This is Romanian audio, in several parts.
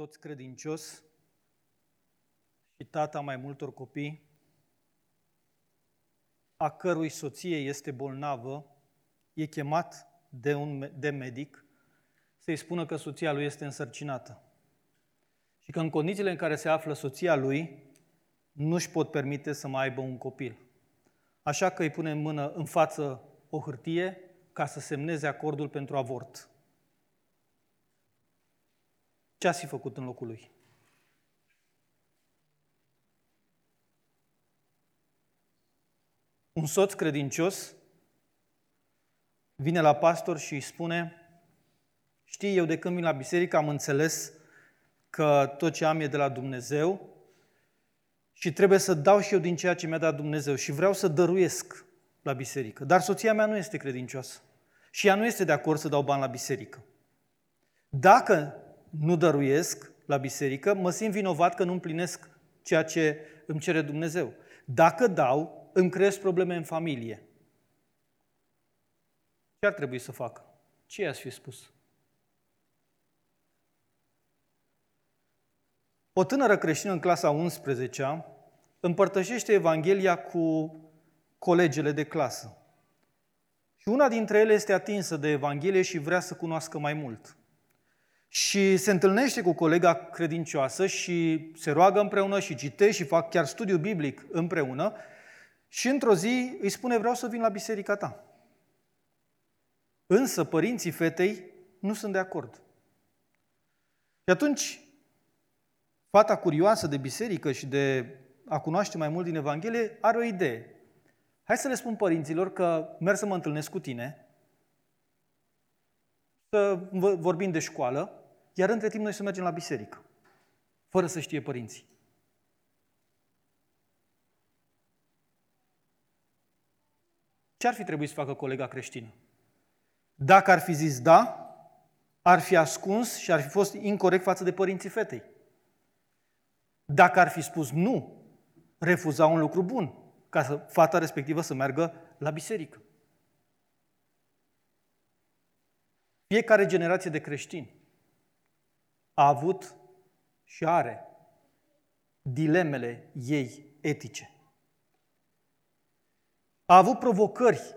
toți credincios și tata mai multor copii, a cărui soție este bolnavă, e chemat de un de medic să-i spună că soția lui este însărcinată. Și că în condițiile în care se află soția lui, nu își pot permite să mai aibă un copil. Așa că îi pune în mână în față o hârtie ca să semneze acordul pentru avort. Ce ați fi făcut în locul lui? Un soț credincios vine la pastor și îi spune Știi, eu de când vin la biserică am înțeles că tot ce am e de la Dumnezeu și trebuie să dau și eu din ceea ce mi-a dat Dumnezeu și vreau să dăruiesc la biserică. Dar soția mea nu este credincioasă și ea nu este de acord să dau bani la biserică. Dacă nu dăruiesc la biserică, mă simt vinovat că nu împlinesc ceea ce îmi cere Dumnezeu. Dacă dau, îmi creez probleme în familie. Ce ar trebui să fac? Ce i-ați fi spus? O tânără creștină în clasa 11 împărtășește Evanghelia cu colegele de clasă. Și una dintre ele este atinsă de Evanghelie și vrea să cunoască mai mult. Și se întâlnește cu colega credincioasă și se roagă împreună și citește și fac chiar studiu biblic împreună și într-o zi îi spune vreau să vin la biserica ta. Însă părinții fetei nu sunt de acord. Și atunci fata curioasă de biserică și de a cunoaște mai mult din Evanghelie are o idee. Hai să le spun părinților că merg să mă întâlnesc cu tine, să vorbim de școală, iar între timp noi să mergem la biserică, fără să știe părinții. Ce ar fi trebuit să facă colega creștină? Dacă ar fi zis da, ar fi ascuns și ar fi fost incorrect față de părinții fetei. Dacă ar fi spus nu, refuza un lucru bun, ca să, fata respectivă să meargă la biserică. Fiecare generație de creștini a avut și are dilemele ei etice. A avut provocări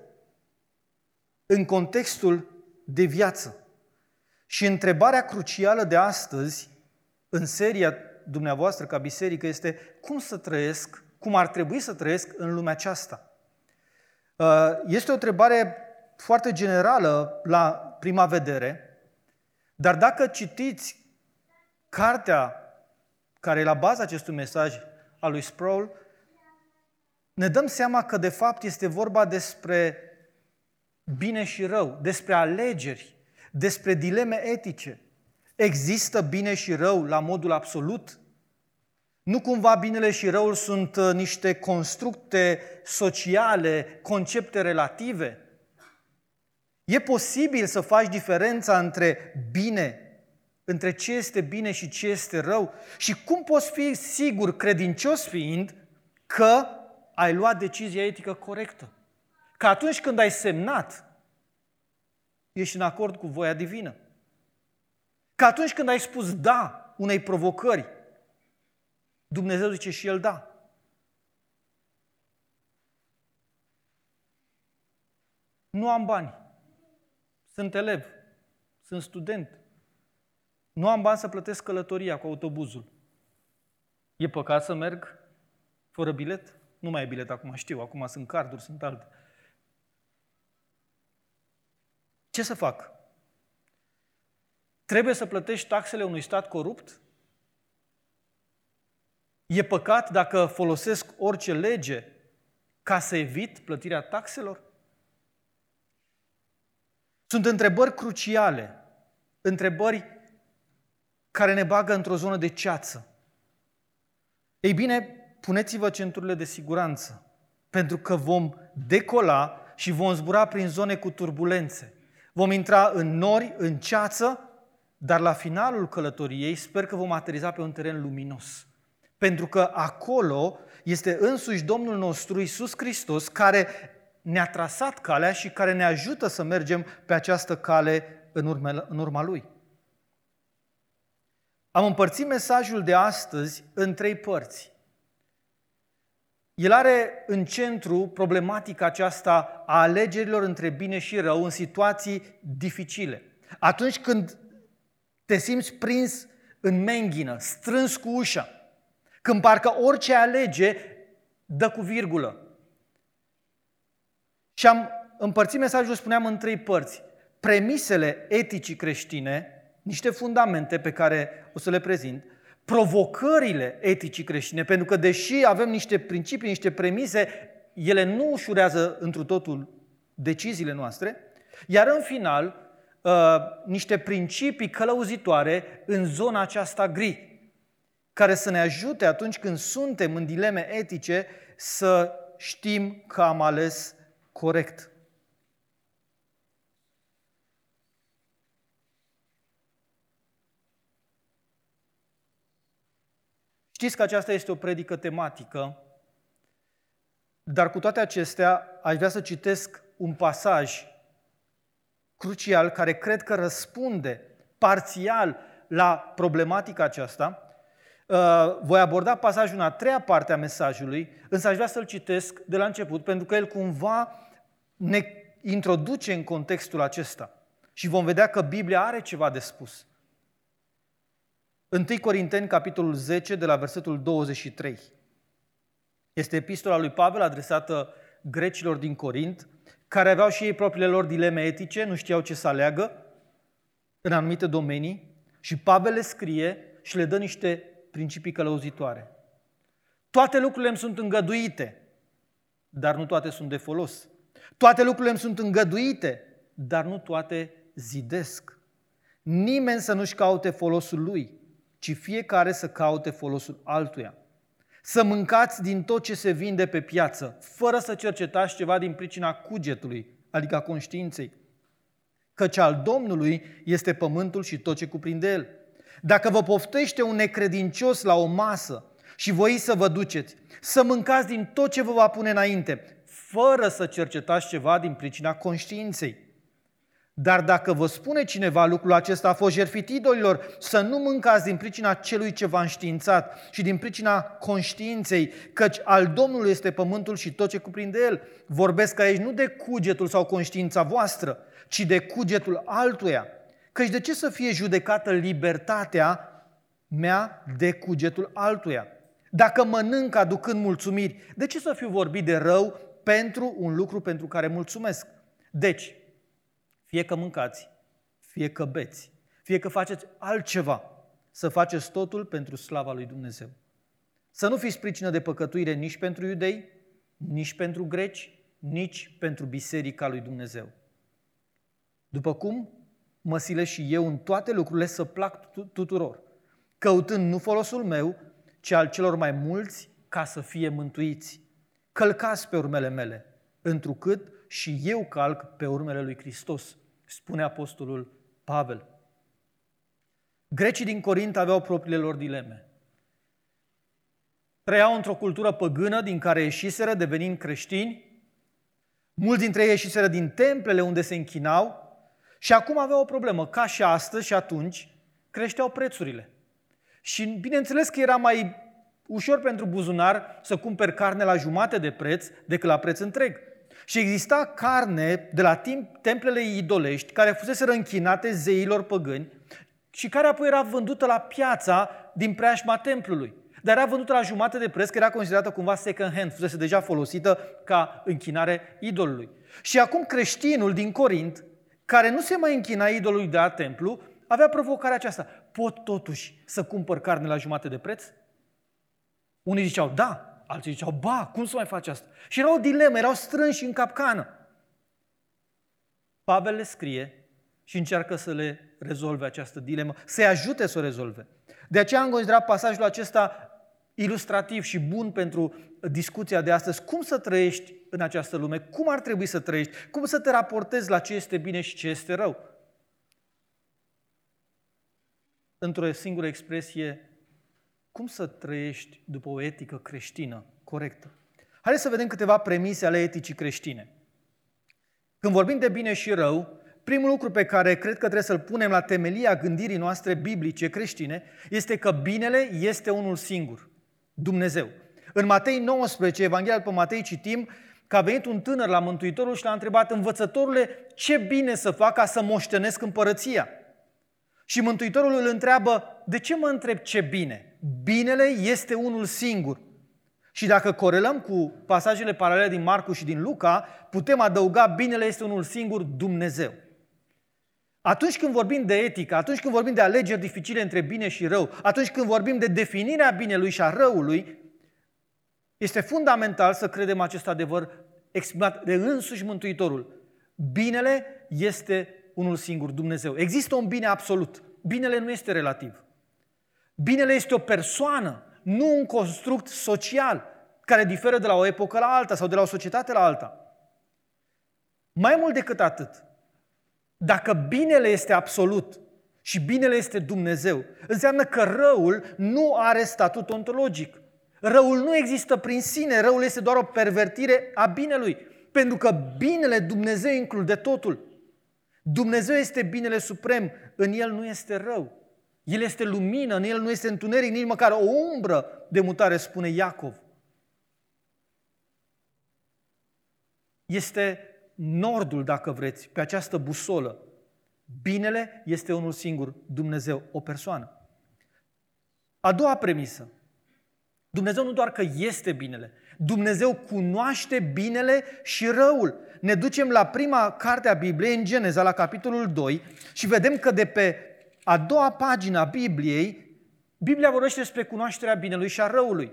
în contextul de viață. Și întrebarea crucială de astăzi, în seria dumneavoastră ca biserică, este cum să trăiesc, cum ar trebui să trăiesc în lumea aceasta. Uh, este o întrebare foarte generală la prima vedere, dar dacă citiți cartea care e la baza acestui mesaj al lui Sproul, ne dăm seama că de fapt este vorba despre bine și rău, despre alegeri, despre dileme etice. Există bine și rău la modul absolut? Nu cumva binele și răul sunt uh, niște constructe sociale, concepte relative? E posibil să faci diferența între bine, între ce este bine și ce este rău? Și cum poți fi sigur, credincios fiind, că ai luat decizia etică corectă? Că atunci când ai semnat, ești în acord cu voia divină. Că atunci când ai spus da unei provocări, Dumnezeu zice și El da. Nu am bani. Sunt elev. Sunt student. Nu am bani să plătesc călătoria cu autobuzul. E păcat să merg fără bilet? Nu mai e bilet acum, știu, acum sunt carduri, sunt alte. Ce să fac? Trebuie să plătești taxele unui stat corupt? E păcat dacă folosesc orice lege ca să evit plătirea taxelor? Sunt întrebări cruciale, întrebări care ne bagă într-o zonă de ceață. Ei bine, puneți-vă centurile de siguranță, pentru că vom decola și vom zbura prin zone cu turbulențe. Vom intra în nori, în ceață, dar la finalul călătoriei sper că vom ateriza pe un teren luminos. Pentru că acolo este însuși Domnul nostru Isus Hristos care ne-a trasat calea și care ne ajută să mergem pe această cale în urma, în urma Lui. Am împărțit mesajul de astăzi în trei părți. El are în centru problematica aceasta a alegerilor între bine și rău în situații dificile. Atunci când te simți prins în menghină, strâns cu ușa, când parcă orice alege dă cu virgulă. Și am împărțit mesajul, spuneam, în trei părți. Premisele eticii creștine, niște fundamente pe care o să le prezint, provocările eticii creștine, pentru că deși avem niște principii, niște premise, ele nu ușurează întru totul deciziile noastre, iar în final, uh, niște principii călăuzitoare în zona aceasta gri, care să ne ajute atunci când suntem în dileme etice să știm că am ales corect. Știți că aceasta este o predică tematică, dar cu toate acestea aș vrea să citesc un pasaj crucial care cred că răspunde parțial la problematica aceasta. Uh, voi aborda pasajul în a treia parte a mesajului, însă aș vrea să-l citesc de la început, pentru că el cumva ne introduce în contextul acesta. Și vom vedea că Biblia are ceva de spus. 1 Corinteni, capitolul 10, de la versetul 23. Este epistola lui Pavel adresată grecilor din Corint, care aveau și ei propriile lor dileme etice, nu știau ce să aleagă în anumite domenii și Pavel le scrie și le dă niște principii călăuzitoare. Toate lucrurile îmi sunt îngăduite, dar nu toate sunt de folos. Toate lucrurile îmi sunt îngăduite, dar nu toate zidesc. Nimeni să nu-și caute folosul lui, ci fiecare să caute folosul altuia. Să mâncați din tot ce se vinde pe piață, fără să cercetați ceva din pricina cugetului, adică a conștiinței. Căci al Domnului este pământul și tot ce cuprinde el. Dacă vă poftește un necredincios la o masă și voi să vă duceți, să mâncați din tot ce vă va pune înainte, fără să cercetați ceva din pricina conștiinței. Dar dacă vă spune cineva lucrul acesta a fost jertfit idolilor, să nu mâncați din pricina celui ce v-a înștiințat și din pricina conștiinței, căci al Domnului este pământul și tot ce cuprinde el. Vorbesc aici nu de cugetul sau conștiința voastră, ci de cugetul altuia. Căci de ce să fie judecată libertatea mea de cugetul altuia? Dacă mănânc aducând mulțumiri, de ce să fiu vorbit de rău pentru un lucru pentru care mulțumesc? Deci, fie că mâncați, fie că beți, fie că faceți altceva, să faceți totul pentru slava lui Dumnezeu. Să nu fiți pricină de păcătuire nici pentru iudei, nici pentru greci, nici pentru biserica lui Dumnezeu. După cum mă sile și eu în toate lucrurile să plac tuturor, căutând nu folosul meu, ci al celor mai mulți ca să fie mântuiți. Călcați pe urmele mele, întrucât și eu calc pe urmele lui Hristos spune apostolul Pavel. Grecii din Corint aveau propriile lor dileme. Trăiau într-o cultură păgână din care ieșiseră devenind creștini. Mulți dintre ei ieșiseră din templele unde se închinau și acum aveau o problemă. Ca și astăzi și atunci, creșteau prețurile. Și bineînțeles că era mai ușor pentru buzunar să cumperi carne la jumate de preț decât la preț întreg. Și exista carne de la timp, templele idolești care fusese închinate zeilor păgâni și care apoi era vândută la piața din preajma templului. Dar era vândută la jumate de preț, că era considerată cumva second hand, fusese deja folosită ca închinare idolului. Și acum creștinul din Corint, care nu se mai închina idolului de la templu, avea provocarea aceasta. Pot totuși să cumpăr carne la jumate de preț? Unii ziceau, da, Alții ziceau, ba, cum să mai faci asta? Și era o dilemă, erau strânși în capcană. Pavel le scrie și încearcă să le rezolve această dilemă, să-i ajute să o rezolve. De aceea am considerat pasajul acesta ilustrativ și bun pentru discuția de astăzi. Cum să trăiești în această lume? Cum ar trebui să trăiești? Cum să te raportezi la ce este bine și ce este rău? Într-o singură expresie, cum să trăiești după o etică creștină corectă? Haideți să vedem câteva premise ale eticii creștine. Când vorbim de bine și rău, primul lucru pe care cred că trebuie să-l punem la temelia gândirii noastre biblice creștine este că binele este unul singur, Dumnezeu. În Matei 19, Evanghelia după Matei, citim că a venit un tânăr la Mântuitorul și l-a întrebat, învățătorule, ce bine să fac ca să moștenesc împărăția? Și Mântuitorul îl întreabă, de ce mă întreb ce bine? Binele este unul singur. Și dacă corelăm cu pasajele paralele din Marcu și din Luca, putem adăuga binele este unul singur, Dumnezeu. Atunci când vorbim de etică, atunci când vorbim de alegeri dificile între bine și rău, atunci când vorbim de definirea binelui și a răului, este fundamental să credem acest adevăr exprimat de însuși Mântuitorul. Binele este unul singur, Dumnezeu. Există un bine absolut. Binele nu este relativ. Binele este o persoană, nu un construct social care diferă de la o epocă la alta sau de la o societate la alta. Mai mult decât atât, dacă binele este absolut și binele este Dumnezeu, înseamnă că răul nu are statut ontologic. Răul nu există prin sine, răul este doar o pervertire a binelui. Pentru că binele Dumnezeu include totul. Dumnezeu este binele suprem, în El nu este rău. El este lumină, în El nu este întuneric, nici măcar o umbră de mutare, spune Iacov. Este nordul, dacă vreți, pe această busolă. Binele este unul singur, Dumnezeu, o persoană. A doua premisă. Dumnezeu nu doar că este binele, Dumnezeu cunoaște binele și răul. Ne ducem la prima carte a Bibliei, în Geneza, la capitolul 2, și vedem că de pe a doua pagină a Bibliei, Biblia vorbește despre cunoașterea binelui și a răului.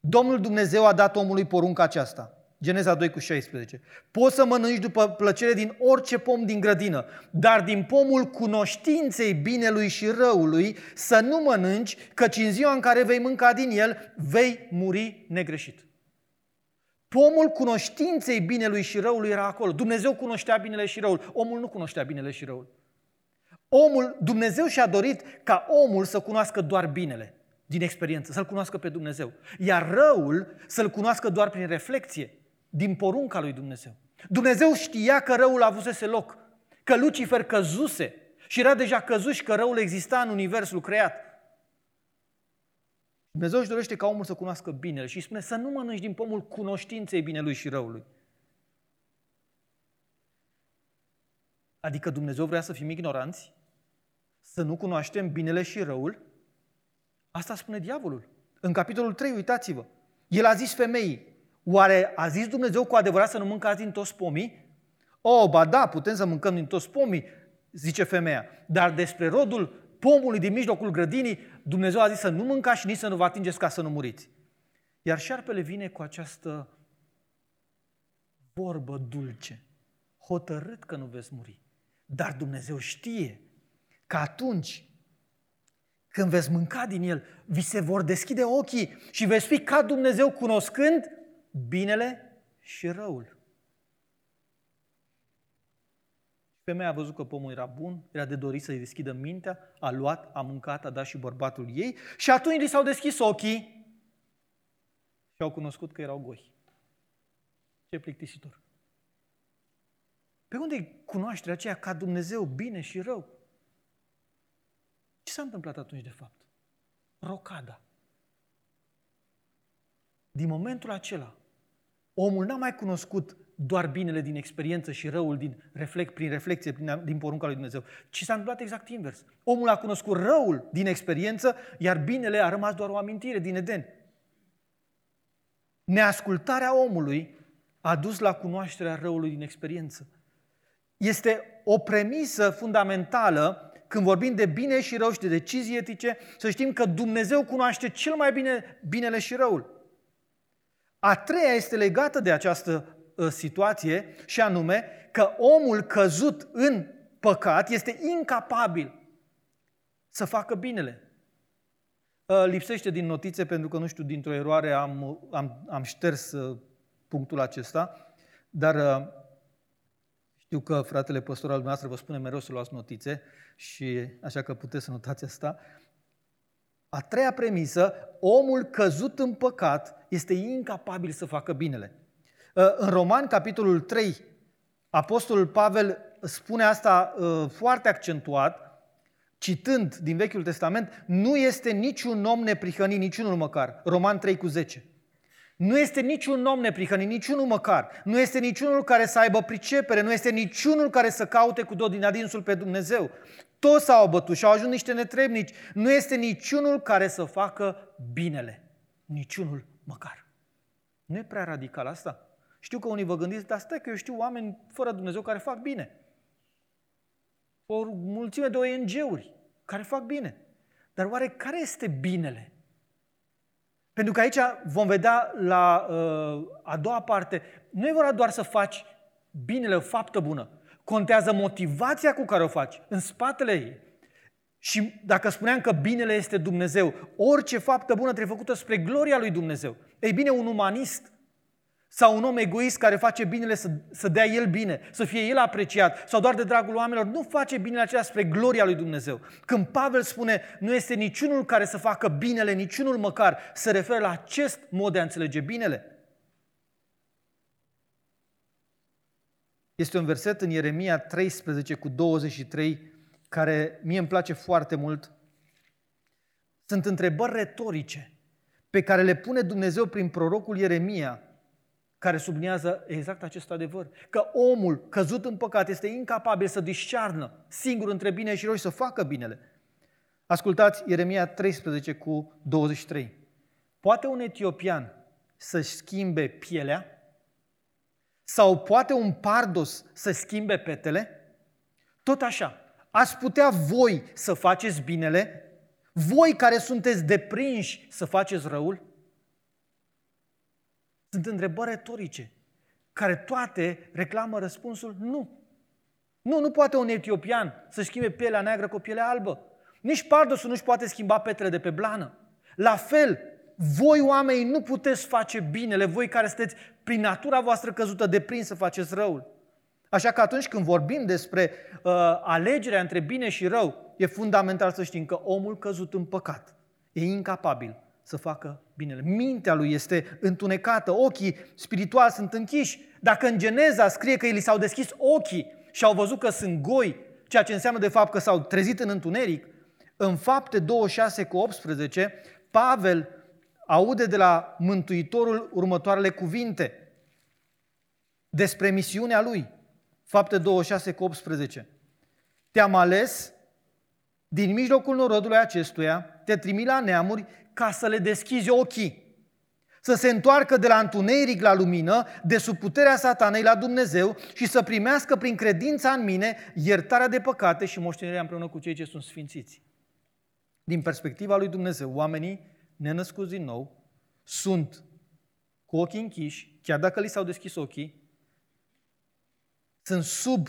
Domnul Dumnezeu a dat omului porunca aceasta. Geneza 2 cu 16. Poți să mănânci după plăcere din orice pom din grădină, dar din pomul cunoștinței binelui și răului să nu mănânci, căci în ziua în care vei mânca din el, vei muri negreșit. Pomul cunoștinței binelui și răului era acolo. Dumnezeu cunoștea binele și răul. Omul nu cunoștea binele și răul. Omul, Dumnezeu și-a dorit ca omul să cunoască doar binele din experiență, să-L cunoască pe Dumnezeu. Iar răul să-L cunoască doar prin reflexie din porunca lui Dumnezeu. Dumnezeu știa că răul avusese loc, că Lucifer căzuse și era deja căzut și că răul exista în universul creat. Dumnezeu își dorește ca omul să cunoască binele și îi spune să nu mănânci din pomul cunoștinței binelui și răului. Adică Dumnezeu vrea să fim ignoranți? Să nu cunoaștem binele și răul? Asta spune diavolul. În capitolul 3, uitați-vă, el a zis femeii, Oare a zis Dumnezeu cu adevărat să nu mâncați din toți pomii? O, ba da, putem să mâncăm din toți pomii, zice femeia. Dar despre rodul pomului din mijlocul grădinii, Dumnezeu a zis să nu mâncați și nici să nu vă atingeți ca să nu muriți. Iar șarpele vine cu această vorbă dulce, hotărât că nu veți muri. Dar Dumnezeu știe că atunci când veți mânca din el, vi se vor deschide ochii și veți fi ca Dumnezeu cunoscând binele și răul. Femeia a văzut că pomul era bun, era de dorit să-i deschidă mintea, a luat, a mâncat, a dat și bărbatul ei și atunci li s-au deschis ochii și au cunoscut că erau goi. Ce plictisitor. Pe unde e cunoașterea aceea ca Dumnezeu, bine și rău? Ce s-a întâmplat atunci de fapt? Rocada. Din momentul acela, Omul n-a mai cunoscut doar binele din experiență și răul din reflect, prin reflexie, prin, din porunca lui Dumnezeu, ci s-a întâmplat exact invers. Omul a cunoscut răul din experiență, iar binele a rămas doar o amintire din Eden. Neascultarea omului a dus la cunoașterea răului din experiență. Este o premisă fundamentală când vorbim de bine și rău și de decizii etice, să știm că Dumnezeu cunoaște cel mai bine binele și răul. A treia este legată de această uh, situație și anume că omul căzut în păcat este incapabil să facă binele. Uh, lipsește din notițe pentru că, nu știu, dintr-o eroare am, am, am șters uh, punctul acesta, dar știu că fratele păstor al dumneavoastră vă spune mereu să luați notițe și așa că puteți să notați asta. A treia premisă, omul căzut în păcat este incapabil să facă binele. Uh, în Roman, capitolul 3, Apostolul Pavel spune asta uh, foarte accentuat, citând din Vechiul Testament, nu este niciun om neprihănit, niciunul măcar. Roman 3 cu 10. Nu este niciun om neprihănit, niciunul măcar. Nu este niciunul care să aibă pricepere, nu este niciunul care să caute cu tot din adinsul pe Dumnezeu. Toți s-au bătut și au ajuns niște netrebnici. Nu este niciunul care să facă binele. Niciunul măcar. Nu e prea radical asta? Știu că unii vă gândiți, dar stai că eu știu oameni fără Dumnezeu care fac bine. O mulțime de ONG-uri care fac bine. Dar oare care este binele? Pentru că aici vom vedea la uh, a doua parte, nu e vorba doar să faci binele, o faptă bună. Contează motivația cu care o faci, în spatele ei. Și dacă spuneam că binele este Dumnezeu, orice faptă bună trebuie făcută spre gloria lui Dumnezeu. Ei bine, un umanist sau un om egoist care face binele să, să dea el bine, să fie el apreciat, sau doar de dragul oamenilor, nu face binele acela spre gloria lui Dumnezeu. Când Pavel spune, nu este niciunul care să facă binele, niciunul măcar, se referă la acest mod de a înțelege binele. Este un verset în Ieremia 13 cu 23 care mie îmi place foarte mult. Sunt întrebări retorice pe care le pune Dumnezeu prin prorocul Ieremia care subliniază exact acest adevăr. Că omul căzut în păcat este incapabil să discearnă singur între bine și rău și să facă binele. Ascultați Ieremia 13 cu 23. Poate un etiopian să-și schimbe pielea? Sau poate un pardos să schimbe petele? Tot așa, ați putea voi să faceți binele? Voi care sunteți deprinși să faceți răul? Sunt întrebări retorice, care toate reclamă răspunsul nu. Nu, nu poate un etiopian să schimbe pielea neagră cu pielea albă. Nici pardosul nu-și poate schimba petele de pe blană. La fel, voi oamenii nu puteți face binele, voi care sunteți prin natura voastră căzută deprins să faceți răul. Așa că atunci când vorbim despre uh, alegerea între bine și rău, e fundamental să știm că omul căzut în păcat e incapabil să facă binele. Mintea lui este întunecată, ochii spirituali sunt închiși. Dacă în Geneza scrie că li s-au deschis ochii și au văzut că sunt goi, ceea ce înseamnă de fapt că s-au trezit în întuneric, în fapte 26 cu 18, Pavel aude de la Mântuitorul următoarele cuvinte despre misiunea lui. Fapte 26 cu 18. Te-am ales din mijlocul norodului acestuia, te trimi la neamuri ca să le deschizi ochii. Să se întoarcă de la întuneric la lumină, de sub puterea satanei la Dumnezeu și să primească prin credința în mine iertarea de păcate și moștenirea împreună cu cei ce sunt sfințiți. Din perspectiva lui Dumnezeu, oamenii nenăscuți din nou sunt cu ochii închiși, chiar dacă li s-au deschis ochii, sunt sub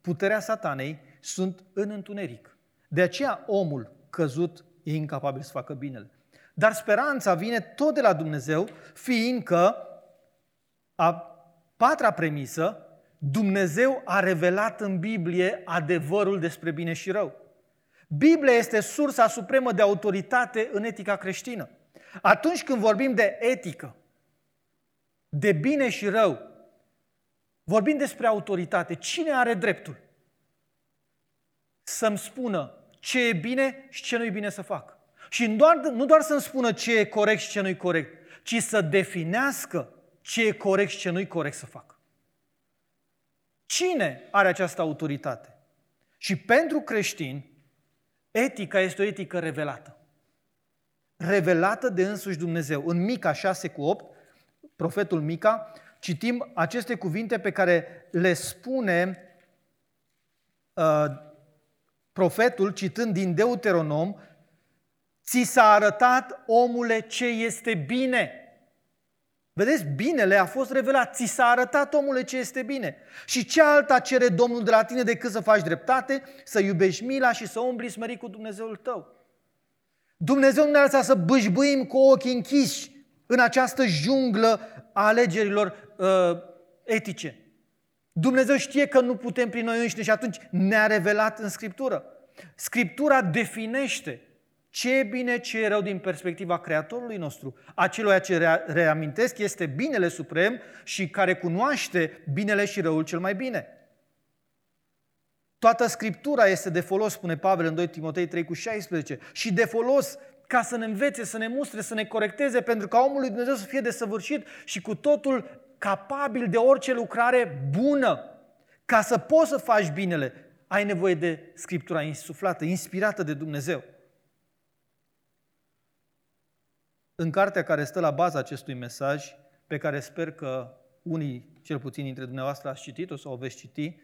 puterea satanei, sunt în întuneric. De aceea omul căzut e incapabil să facă binele. Dar speranța vine tot de la Dumnezeu, fiindcă a patra premisă, Dumnezeu a revelat în Biblie adevărul despre bine și rău. Biblia este sursa supremă de autoritate în etica creștină. Atunci când vorbim de etică, de bine și rău, vorbim despre autoritate. Cine are dreptul să-mi spună ce e bine și ce nu e bine să fac? Și doar, nu doar să-mi spună ce e corect și ce nu e corect, ci să definească ce e corect și ce nu e corect să fac. Cine are această autoritate? Și pentru creștini, etica este o etică revelată. Revelată de însuși Dumnezeu. În Mica 6 cu 8, profetul Mica, citim aceste cuvinte pe care le spune uh, profetul, citând din Deuteronom, Ți s-a arătat, omule, ce este bine. Vedeți, binele a fost revelat. Ți s-a arătat, omule, ce este bine. Și ce alta cere Domnul de la tine decât să faci dreptate, să iubești mila și să umbli smerit cu Dumnezeul tău. Dumnezeu nu ne-a lăsat să bâșbâim cu ochii închiși în această junglă a alegerilor uh, etice. Dumnezeu știe că nu putem prin noi înșine și atunci ne-a revelat în Scriptură. Scriptura definește ce e bine, ce e rău din perspectiva Creatorului nostru. Acelui ce reamintesc este binele suprem și care cunoaște binele și răul cel mai bine. Toată Scriptura este de folos, spune Pavel în 2 Timotei 3 cu 16, și de folos ca să ne învețe, să ne mustre, să ne corecteze, pentru ca omul lui Dumnezeu să fie desăvârșit și cu totul capabil de orice lucrare bună. Ca să poți să faci binele, ai nevoie de Scriptura insuflată, inspirată de Dumnezeu. În cartea care stă la baza acestui mesaj, pe care sper că unii, cel puțin dintre dumneavoastră, ați citit-o sau o veți citi,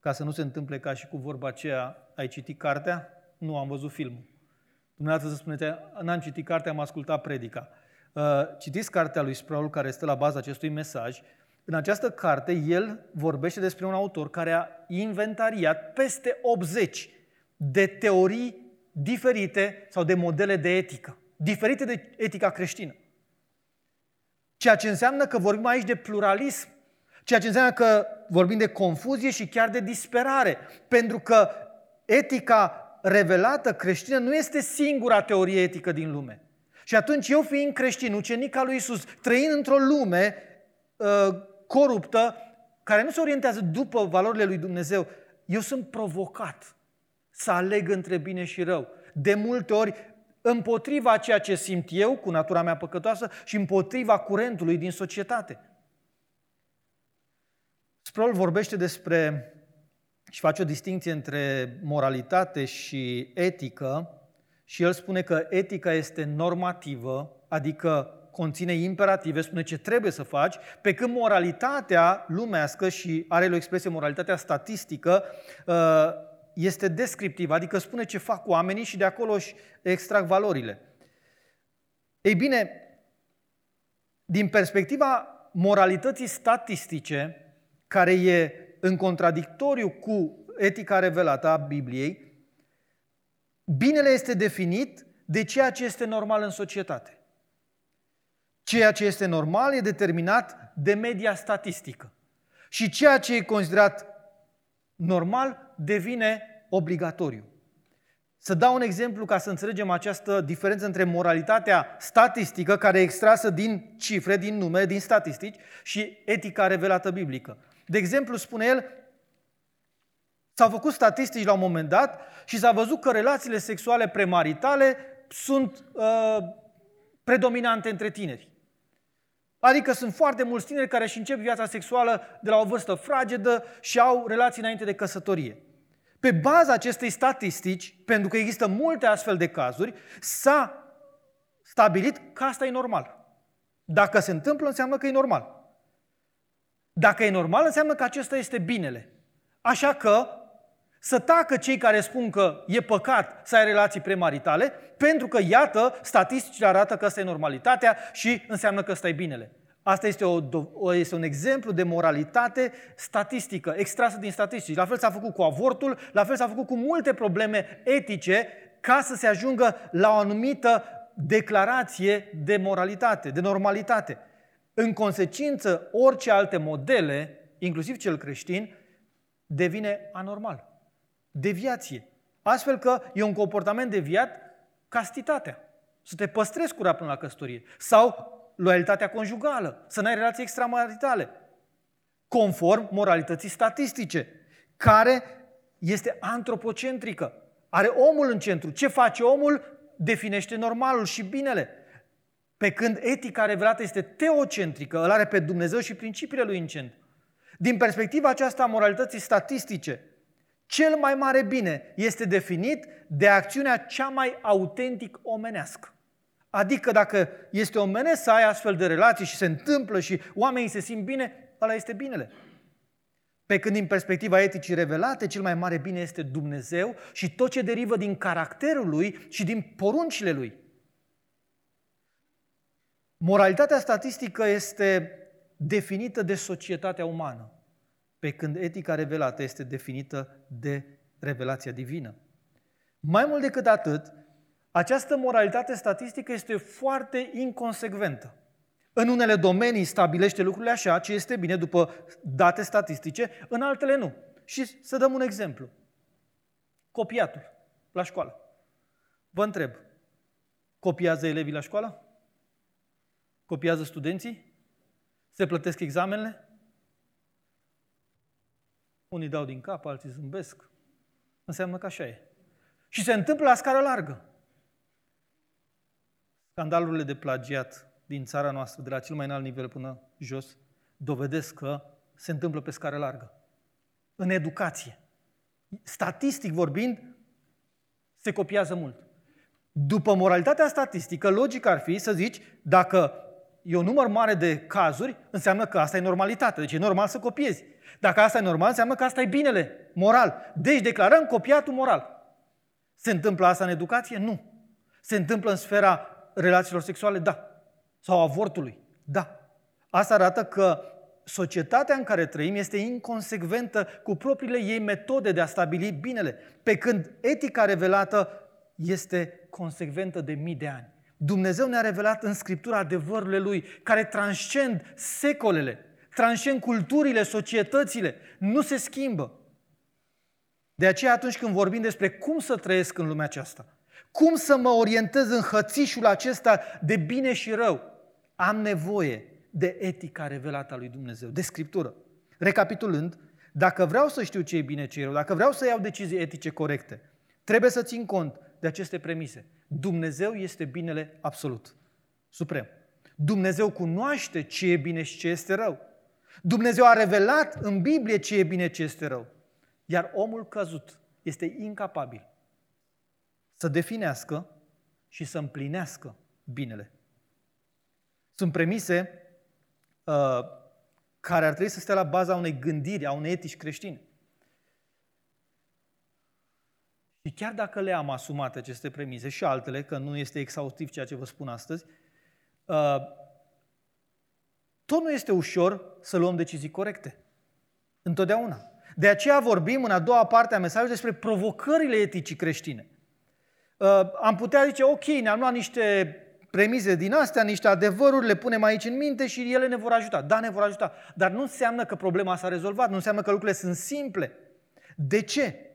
ca să nu se întâmple ca și cu vorba aceea, ai citit cartea? Nu, am văzut filmul. Dumneavoastră să spuneți, n-am citit cartea, am ascultat predica. Uh, citiți cartea lui Sproul, care stă la baza acestui mesaj. În această carte, el vorbește despre un autor care a inventariat peste 80 de teorii diferite sau de modele de etică, diferite de etica creștină. Ceea ce înseamnă că vorbim aici de pluralism, ceea ce înseamnă că vorbim de confuzie și chiar de disperare, pentru că etica revelată creștină nu este singura teorie etică din lume. Și atunci eu fiind creștin, ucenic al lui Isus, trăind într-o lume uh, coruptă, care nu se orientează după valorile lui Dumnezeu, eu sunt provocat să aleg între bine și rău. De multe ori împotriva ceea ce simt eu cu natura mea păcătoasă și împotriva curentului din societate. Sproul vorbește despre și face o distinție între moralitate și etică și el spune că etica este normativă, adică conține imperative, spune ce trebuie să faci, pe când moralitatea lumească și are o expresie moralitatea statistică, uh, este descriptivă, adică spune ce fac oamenii și de acolo își extrag valorile. Ei bine, din perspectiva moralității statistice, care e în contradictoriu cu etica revelată a Bibliei, binele este definit de ceea ce este normal în societate. Ceea ce este normal e determinat de media statistică. Și ceea ce e considerat normal devine obligatoriu. Să dau un exemplu ca să înțelegem această diferență între moralitatea statistică, care e extrasă din cifre, din numere, din statistici, și etica revelată biblică. De exemplu, spune el, s-au făcut statistici la un moment dat și s-a văzut că relațiile sexuale premaritale sunt uh, predominante între tineri. Adică sunt foarte mulți tineri care își încep viața sexuală de la o vârstă fragedă și au relații înainte de căsătorie. Pe baza acestei statistici, pentru că există multe astfel de cazuri, s-a stabilit că asta e normal. Dacă se întâmplă, înseamnă că e normal. Dacă e normal, înseamnă că acesta este binele. Așa că să tacă cei care spun că e păcat să ai relații premaritale, pentru că, iată, statisticile arată că asta e normalitatea și înseamnă că ăsta e binele. Asta este, o, este un exemplu de moralitate statistică, extrasă din statistici. La fel s-a făcut cu avortul, la fel s-a făcut cu multe probleme etice ca să se ajungă la o anumită declarație de moralitate, de normalitate. În consecință, orice alte modele, inclusiv cel creștin, devine anormal. Deviație. Astfel că e un comportament deviat castitatea. Să te păstrezi curat până la căsătorie. Sau loialitatea conjugală, să n-ai relații extramaritale. Conform moralității statistice, care este antropocentrică. Are omul în centru. Ce face omul? Definește normalul și binele. Pe când etica revelată este teocentrică, îl are pe Dumnezeu și principiile lui în centru. Din perspectiva aceasta a moralității statistice, cel mai mare bine este definit de acțiunea cea mai autentic omenească. Adică dacă este omenesc să ai astfel de relații și se întâmplă și oamenii se simt bine, ăla este binele. Pe când din perspectiva eticii revelate, cel mai mare bine este Dumnezeu și tot ce derivă din caracterul lui și din poruncile lui. Moralitatea statistică este definită de societatea umană, pe când etica revelată este definită de revelația divină. Mai mult decât atât, această moralitate statistică este foarte inconsecventă. În unele domenii stabilește lucrurile așa, ce este bine după date statistice, în altele nu. Și să dăm un exemplu. Copiatul la școală. Vă întreb, copiază elevii la școală? Copiază studenții? Se plătesc examenele? Unii dau din cap, alții zâmbesc. Înseamnă că așa e. Și se întâmplă la scară largă. Scandalurile de plagiat din țara noastră, de la cel mai înalt nivel până jos, dovedesc că se întâmplă pe scară largă. În educație. Statistic vorbind, se copiază mult. După moralitatea statistică, logic ar fi să zici, dacă e un număr mare de cazuri, înseamnă că asta e normalitate, deci e normal să copiezi. Dacă asta e normal, înseamnă că asta e binele, moral. Deci declarăm copiatul moral. Se întâmplă asta în educație? Nu. Se întâmplă în sfera relațiilor sexuale? Da. Sau avortului? Da. Asta arată că societatea în care trăim este inconsecventă cu propriile ei metode de a stabili binele, pe când etica revelată este consecventă de mii de ani. Dumnezeu ne-a revelat în Scriptura adevărurile Lui, care transcend secolele, transcend culturile, societățile, nu se schimbă. De aceea atunci când vorbim despre cum să trăiesc în lumea aceasta, cum să mă orientez în hățișul acesta de bine și rău, am nevoie de etica revelată a lui Dumnezeu, de Scriptură. Recapitulând, dacă vreau să știu ce e bine, ce e rău, dacă vreau să iau decizii etice corecte, trebuie să țin cont de aceste premise. Dumnezeu este binele absolut, suprem. Dumnezeu cunoaște ce e bine și ce este rău. Dumnezeu a revelat în Biblie ce e bine, ce este rău. Iar omul căzut este incapabil să definească și să împlinească binele. Sunt premise uh, care ar trebui să stea la baza unei gândiri, a unei etici creștine. Și chiar dacă le-am asumat aceste premise și altele, că nu este exhaustiv ceea ce vă spun astăzi, uh, tot nu este ușor să luăm decizii corecte. Întotdeauna. De aceea vorbim în a doua parte a mesajului despre provocările eticii creștine. Uh, am putea zice, ok, ne-am luat niște premize din astea, niște adevăruri, le punem aici în minte și ele ne vor ajuta. Da, ne vor ajuta. Dar nu înseamnă că problema s-a rezolvat, nu înseamnă că lucrurile sunt simple. De ce?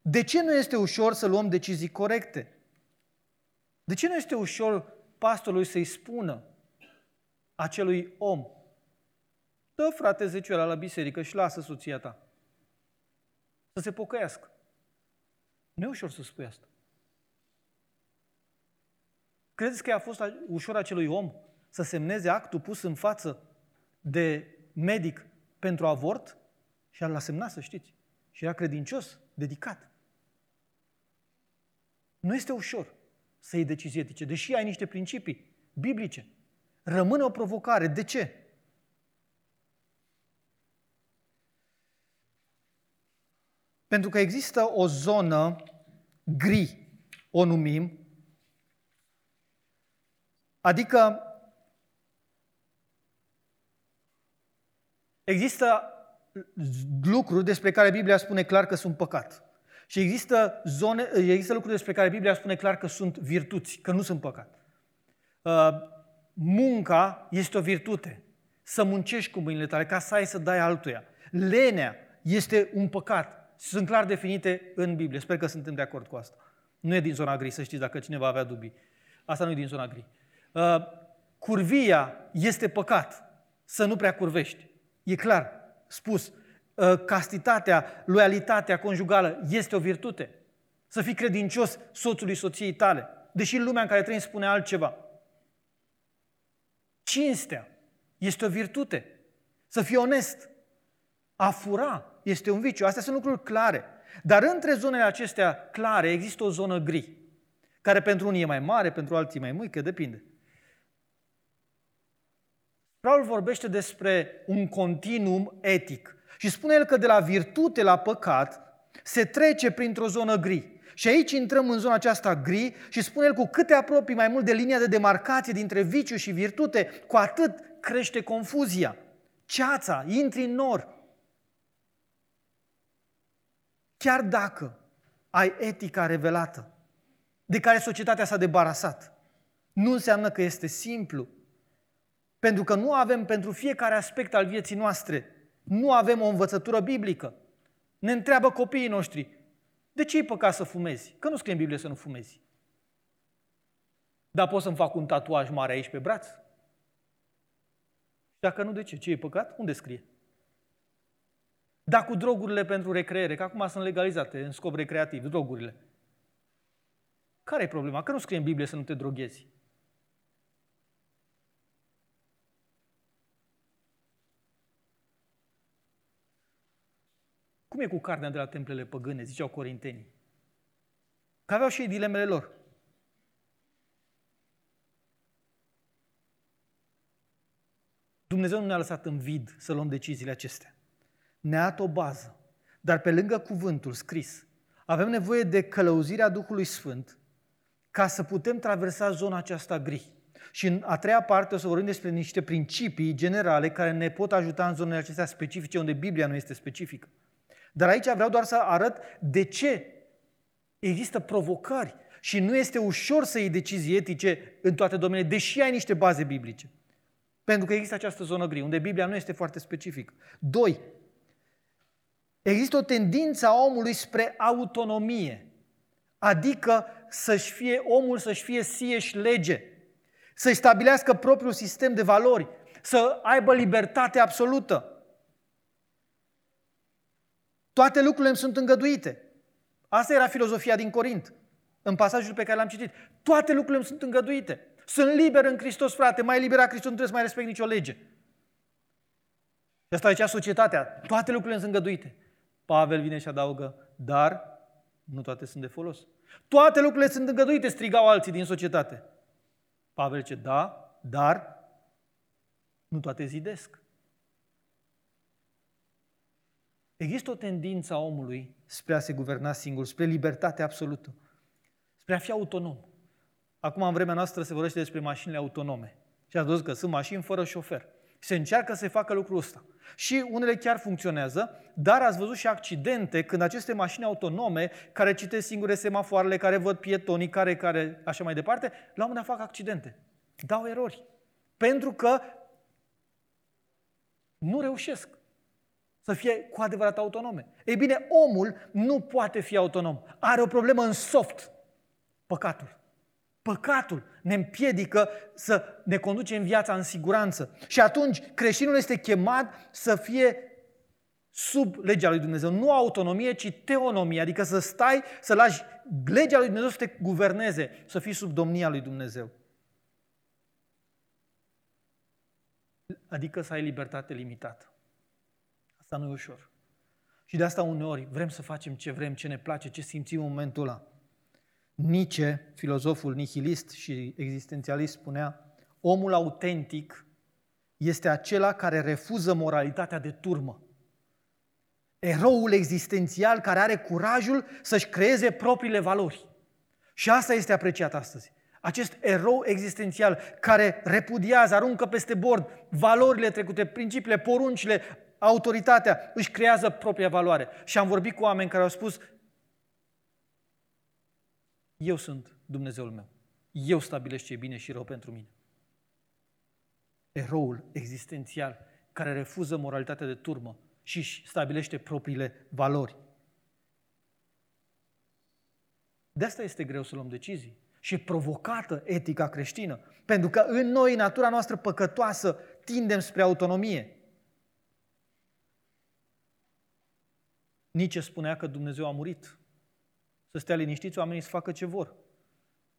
De ce nu este ușor să luăm decizii corecte? De ce nu este ușor pastorului să-i spună acelui om, dă frate zeciuela la biserică și lasă soția ta să se pocăiască. Nu e ușor să spui asta. Credeți că a fost ușor acelui om să semneze actul pus în față de medic pentru avort? Și l-a semnat, să știți. Și era credincios, dedicat. Nu este ușor să iei decizii etice, deși ai niște principii biblice. Rămâne o provocare. De ce? Pentru că există o zonă gri, o numim, adică există lucruri despre care Biblia spune clar că sunt păcat. Și există, zone, există lucruri despre care Biblia spune clar că sunt virtuți, că nu sunt păcat. Uh, munca este o virtute. Să muncești cu mâinile tale, ca să ai să dai altuia. Lenea este un păcat. Sunt clar definite în Biblie. Sper că suntem de acord cu asta. Nu e din zona gri, să știți, dacă cineva avea dubii. Asta nu e din zona gri. Uh, curvia este păcat. Să nu prea curvești. E clar spus. Uh, castitatea, loialitatea conjugală este o virtute. Să fii credincios soțului soției tale. Deși în lumea în care trăim spune altceva. Cinstea este o virtute. Să fii onest. A fura este un viciu. Astea sunt lucruri clare. Dar între zonele acestea clare există o zonă gri, care pentru unii e mai mare, pentru alții mai mică, depinde. Paul vorbește despre un continuum etic și spune el că de la virtute la păcat se trece printr-o zonă gri. Și aici intrăm în zona aceasta gri și spune el cu cât te apropii mai mult de linia de demarcație dintre viciu și virtute, cu atât crește confuzia. Ceața, intri în nor. Chiar dacă ai etica revelată, de care societatea s-a debarasat, nu înseamnă că este simplu. Pentru că nu avem pentru fiecare aspect al vieții noastre, nu avem o învățătură biblică. Ne întreabă copiii noștri, de ce e păcat să fumezi? Că nu scrie în Biblie să nu fumezi. Dar pot să-mi fac un tatuaj mare aici pe braț? Dacă nu, de ce? Ce e păcat? Unde scrie? Da cu drogurile pentru recreere, că acum sunt legalizate în scop recreativ, drogurile. Care e problema? Că nu scrie în Biblie să nu te droghezi. Cum e cu carnea de la templele păgâne, ziceau corintenii? Că aveau și ei dilemele lor. Dumnezeu nu ne-a lăsat în vid să luăm deciziile acestea. Ne-a dat o bază. Dar pe lângă cuvântul scris, avem nevoie de călăuzirea Duhului Sfânt ca să putem traversa zona aceasta gri. Și în a treia parte o să vorbim despre niște principii generale care ne pot ajuta în zonele acestea specifice unde Biblia nu este specifică. Dar aici vreau doar să arăt de ce există provocări și nu este ușor să iei decizii etice în toate domeniile, deși ai niște baze biblice. Pentru că există această zonă gri, unde Biblia nu este foarte specifică. Doi, există o tendință a omului spre autonomie, adică să-și fie, omul să-și fie sieși lege, să-și stabilească propriul sistem de valori, să aibă libertate absolută. Toate lucrurile îmi sunt îngăduite. Asta era filozofia din Corint, în pasajul pe care l-am citit. Toate lucrurile îmi sunt îngăduite. Sunt liber în Hristos, frate. Mai liber a Hristos, nu trebuie să mai respect nicio lege. Și asta zicea societatea. Toate lucrurile sunt îngăduite. Pavel vine și adaugă, dar nu toate sunt de folos. Toate lucrurile sunt îngăduite, strigau alții din societate. Pavel ce da, dar nu toate zidesc. Există o tendință a omului spre a se guverna singur, spre libertate absolută, spre a fi autonom. Acum, în vremea noastră, se vorbește despre mașinile autonome. Și ați văzut că sunt mașini fără șofer. Se încearcă să facă lucrul ăsta. Și unele chiar funcționează, dar ați văzut și accidente când aceste mașini autonome, care citesc singure semafoarele, care văd pietonii, care, care, așa mai departe, la un moment dat fac accidente. Dau erori. Pentru că nu reușesc să fie cu adevărat autonome. Ei bine, omul nu poate fi autonom. Are o problemă în soft. Păcatul. Păcatul ne împiedică să ne conducem viața în siguranță. Și atunci creștinul este chemat să fie sub legea lui Dumnezeu. Nu autonomie, ci teonomie, adică să stai, să lași legea lui Dumnezeu să te guverneze, să fii sub domnia lui Dumnezeu. Adică să ai libertate limitată. Asta nu e ușor. Și de asta uneori vrem să facem ce vrem, ce ne place, ce simțim în momentul ăla. Nietzsche, filozoful nihilist și existențialist, spunea omul autentic este acela care refuză moralitatea de turmă. Eroul existențial care are curajul să-și creeze propriile valori. Și asta este apreciat astăzi. Acest erou existențial care repudiază, aruncă peste bord valorile trecute, principiile, poruncile, autoritatea, își creează propria valoare. Și am vorbit cu oameni care au spus, eu sunt Dumnezeul meu. Eu stabilesc ce e bine și rău pentru mine. Eroul existențial care refuză moralitatea de turmă și își stabilește propriile valori. De asta este greu să luăm decizii și e provocată etica creștină. Pentru că în noi, natura noastră păcătoasă, tindem spre autonomie. Nici spunea că Dumnezeu a murit să stea liniștiți, oamenii să facă ce vor.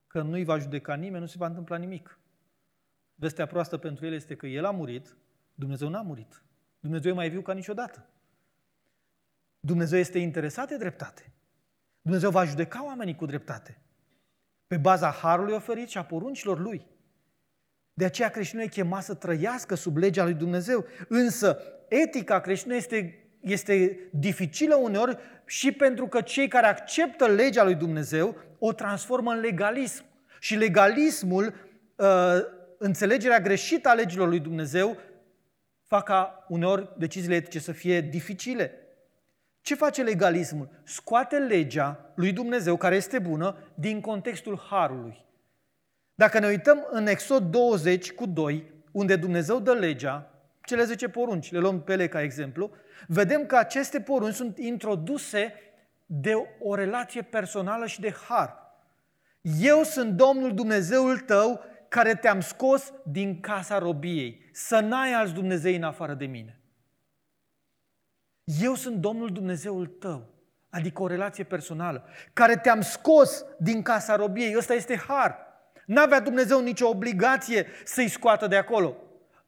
Că nu-i va judeca nimeni, nu se va întâmpla nimic. Vestea proastă pentru el este că el a murit, Dumnezeu n-a murit. Dumnezeu e mai viu ca niciodată. Dumnezeu este interesat de dreptate. Dumnezeu va judeca oamenii cu dreptate. Pe baza harului oferit și a poruncilor lui. De aceea creștinul e chemat să trăiască sub legea lui Dumnezeu. Însă, etica creștină este este dificilă uneori și pentru că cei care acceptă legea lui Dumnezeu o transformă în legalism. Și legalismul, uh, înțelegerea greșită a legilor lui Dumnezeu, fac ca uneori deciziile etice să fie dificile. Ce face legalismul? Scoate legea lui Dumnezeu, care este bună, din contextul harului. Dacă ne uităm în Exod 20 cu 2, unde Dumnezeu dă legea, cele 10 porunci, le luăm pe ele ca exemplu, vedem că aceste porunci sunt introduse de o relație personală și de har. Eu sunt Domnul Dumnezeul tău care te-am scos din casa robiei, să n-ai alți Dumnezei în afară de mine. Eu sunt Domnul Dumnezeul tău, adică o relație personală, care te-am scos din casa robiei. Ăsta este har. N-avea Dumnezeu nicio obligație să-i scoată de acolo.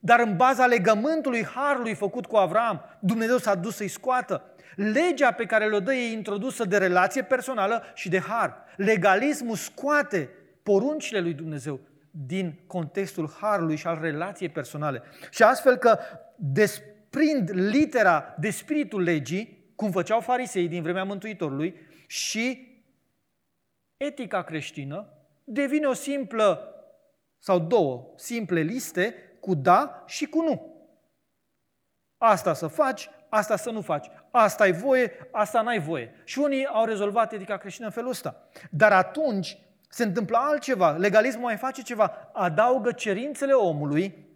Dar în baza legământului harului făcut cu Avram, Dumnezeu s-a dus să-i scoată. Legea pe care le-o dă e introdusă de relație personală și de har. Legalismul scoate poruncile lui Dumnezeu din contextul harului și al relației personale. Și astfel că desprind litera de spiritul legii, cum făceau farisei din vremea Mântuitorului, și etica creștină devine o simplă sau două simple liste cu da și cu nu. Asta să faci, asta să nu faci. Asta ai voie, asta n-ai voie. Și unii au rezolvat etica creștină în felul ăsta. Dar atunci se întâmplă altceva. Legalismul mai face ceva. Adaugă cerințele omului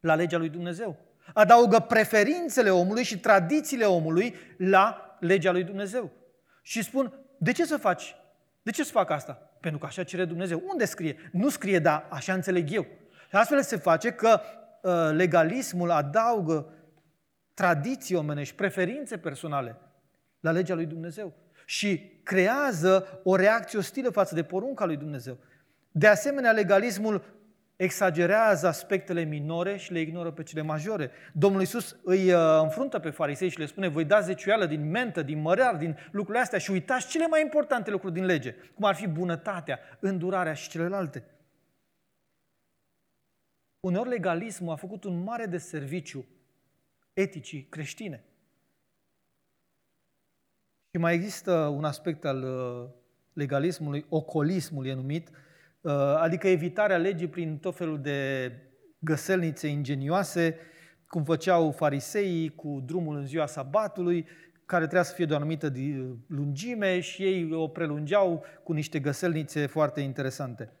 la legea lui Dumnezeu. Adaugă preferințele omului și tradițiile omului la legea lui Dumnezeu. Și spun, de ce să faci? De ce să fac asta? Pentru că așa cere Dumnezeu. Unde scrie? Nu scrie, da, așa înțeleg eu. Și astfel se face că uh, legalismul adaugă tradiții omenești, preferințe personale la legea lui Dumnezeu și creează o reacție ostilă față de porunca lui Dumnezeu. De asemenea, legalismul exagerează aspectele minore și le ignoră pe cele majore. Domnul Iisus îi uh, înfruntă pe farisei și le spune, voi dați zeciuială din mentă, din mărear, din lucrurile astea și uitați cele mai importante lucruri din lege, cum ar fi bunătatea, îndurarea și celelalte. Uneori legalismul a făcut un mare de serviciu eticii creștine. Și mai există un aspect al uh, legalismului, ocolismul e numit, uh, adică evitarea legii prin tot felul de găselnițe ingenioase, cum făceau fariseii cu drumul în ziua sabatului, care trebuia să fie de o anumită lungime și ei o prelungeau cu niște găselnițe foarte interesante.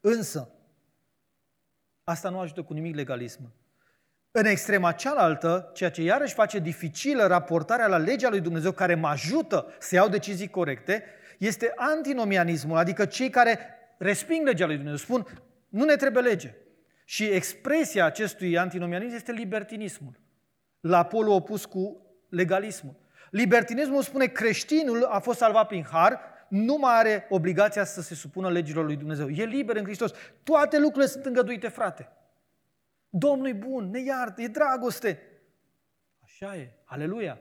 Însă, asta nu ajută cu nimic legalismul. În extrema cealaltă, ceea ce iarăși face dificilă raportarea la legea lui Dumnezeu, care mă ajută să iau decizii corecte, este antinomianismul, adică cei care resping legea lui Dumnezeu, spun, nu ne trebuie lege. Și expresia acestui antinomianism este libertinismul, la polul opus cu legalismul. Libertinismul spune creștinul a fost salvat prin har, nu mai are obligația să se supună legilor lui Dumnezeu. E liber în Hristos. Toate lucrurile sunt îngăduite, frate. Domnul e bun, ne iartă, e dragoste. Așa e, aleluia.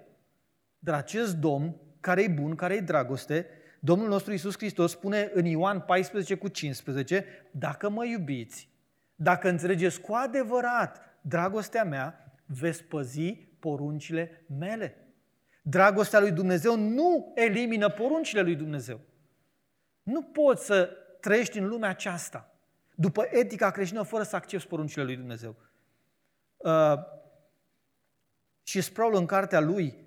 Dar acest Domn, care e bun, care e dragoste, Domnul nostru Iisus Hristos spune în Ioan 14 cu 15, dacă mă iubiți, dacă înțelegeți cu adevărat dragostea mea, veți păzi poruncile mele. Dragostea lui Dumnezeu nu elimină poruncile lui Dumnezeu. Nu poți să trăiești în lumea aceasta după etica creștină fără să accepti poruncile lui Dumnezeu. Uh, și Sproul în cartea lui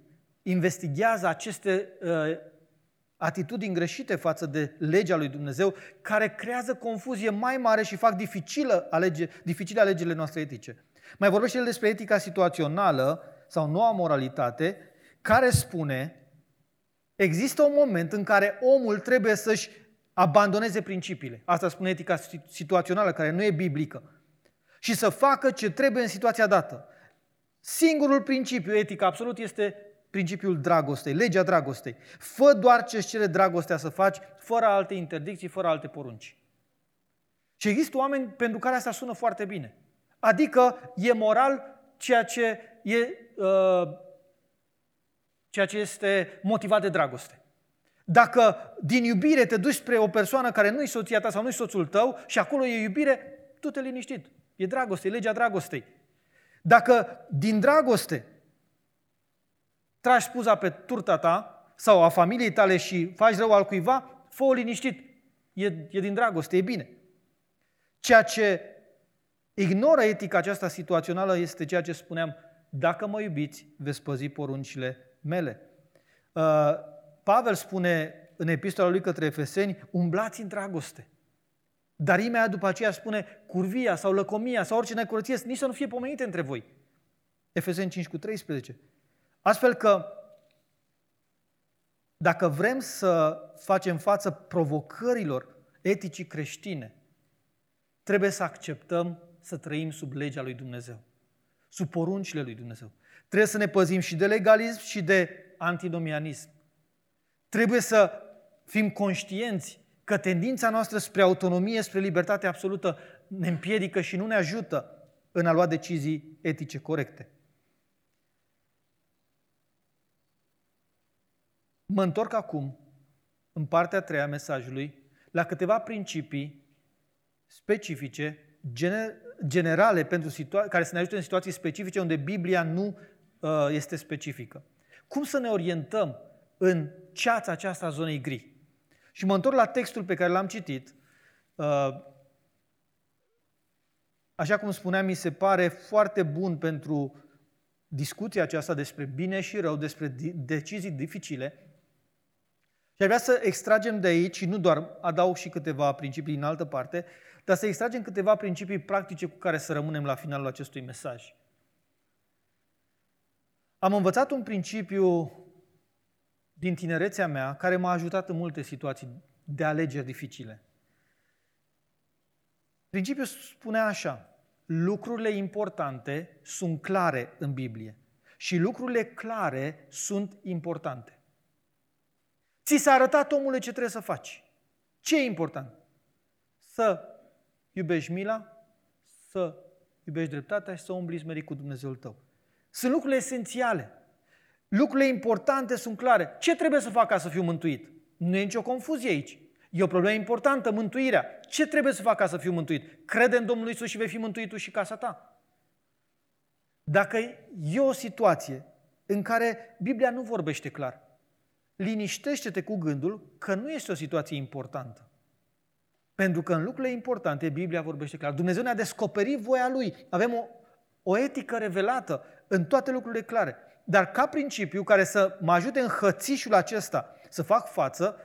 investigează aceste uh, atitudini greșite față de legea lui Dumnezeu, care creează confuzie mai mare și fac dificilă alege, dificile alegerile noastre etice. Mai vorbește el despre etica situațională sau noua moralitate, care spune există un moment în care omul trebuie să-și abandoneze principiile. Asta spune etica situațională, care nu e biblică. Și să facă ce trebuie în situația dată. Singurul principiu etic absolut este principiul dragostei, legea dragostei. Fă doar ce îți cere dragostea să faci, fără alte interdicții, fără alte porunci. Și există oameni pentru care asta sună foarte bine. Adică e moral ceea ce, e, uh, ceea ce este motivat de dragoste. Dacă din iubire te duci spre o persoană care nu-i soția ta sau nu-i soțul tău și acolo e iubire, tu te liniștit. E dragoste, e legea dragostei. Dacă din dragoste tragi spuza pe turta ta sau a familiei tale și faci rău al cuiva, fă-o liniștit. E, e din dragoste, e bine. Ceea ce ignoră etica aceasta situațională este ceea ce spuneam, dacă mă iubiți, veți păzi poruncile mele. Uh, Pavel spune în epistola lui către Efeseni, umblați în dragoste. Dar imediat după aceea spune curvia sau lăcomia sau orice necurăție, nici să nu fie pomenite între voi. Efeseni 5 cu 13. Astfel că dacă vrem să facem față provocărilor eticii creștine, trebuie să acceptăm să trăim sub legea lui Dumnezeu, sub poruncile lui Dumnezeu. Trebuie să ne păzim și de legalism și de antinomianism. Trebuie să fim conștienți că tendința noastră spre autonomie, spre libertate absolută ne împiedică și nu ne ajută în a lua decizii etice corecte. Mă întorc acum, în partea a treia a mesajului, la câteva principii specifice, generale, pentru situa- care să ne ajute în situații specifice unde Biblia nu uh, este specifică. Cum să ne orientăm în ceața aceasta a zonei gri? Și mă întorc la textul pe care l-am citit. Uh, așa cum spuneam, mi se pare foarte bun pentru discuția aceasta despre bine și rău, despre decizii dificile, și ar vrea să extragem de aici, și nu doar adaug și câteva principii în altă parte, dar să extragem câteva principii practice cu care să rămânem la finalul acestui mesaj. Am învățat un principiu din tinerețea mea care m-a ajutat în multe situații de alegeri dificile. Principiul spune așa, lucrurile importante sunt clare în Biblie și lucrurile clare sunt importante. Ți s-a arătat, omule, ce trebuie să faci. Ce e important? Să iubești mila, să iubești dreptatea și să umbli smerit cu Dumnezeul tău. Sunt lucrurile esențiale. Lucrurile importante sunt clare. Ce trebuie să fac ca să fiu mântuit? Nu e nicio confuzie aici. E o problemă importantă, mântuirea. Ce trebuie să fac ca să fiu mântuit? Crede în Domnul Isus și vei fi mântuit tu și casa ta. Dacă e o situație în care Biblia nu vorbește clar, liniștește-te cu gândul că nu este o situație importantă. Pentru că în lucrurile importante Biblia vorbește clar. Dumnezeu ne-a descoperit voia Lui. Avem o, o etică revelată în toate lucrurile clare. Dar ca principiu care să mă ajute în hățișul acesta să fac față,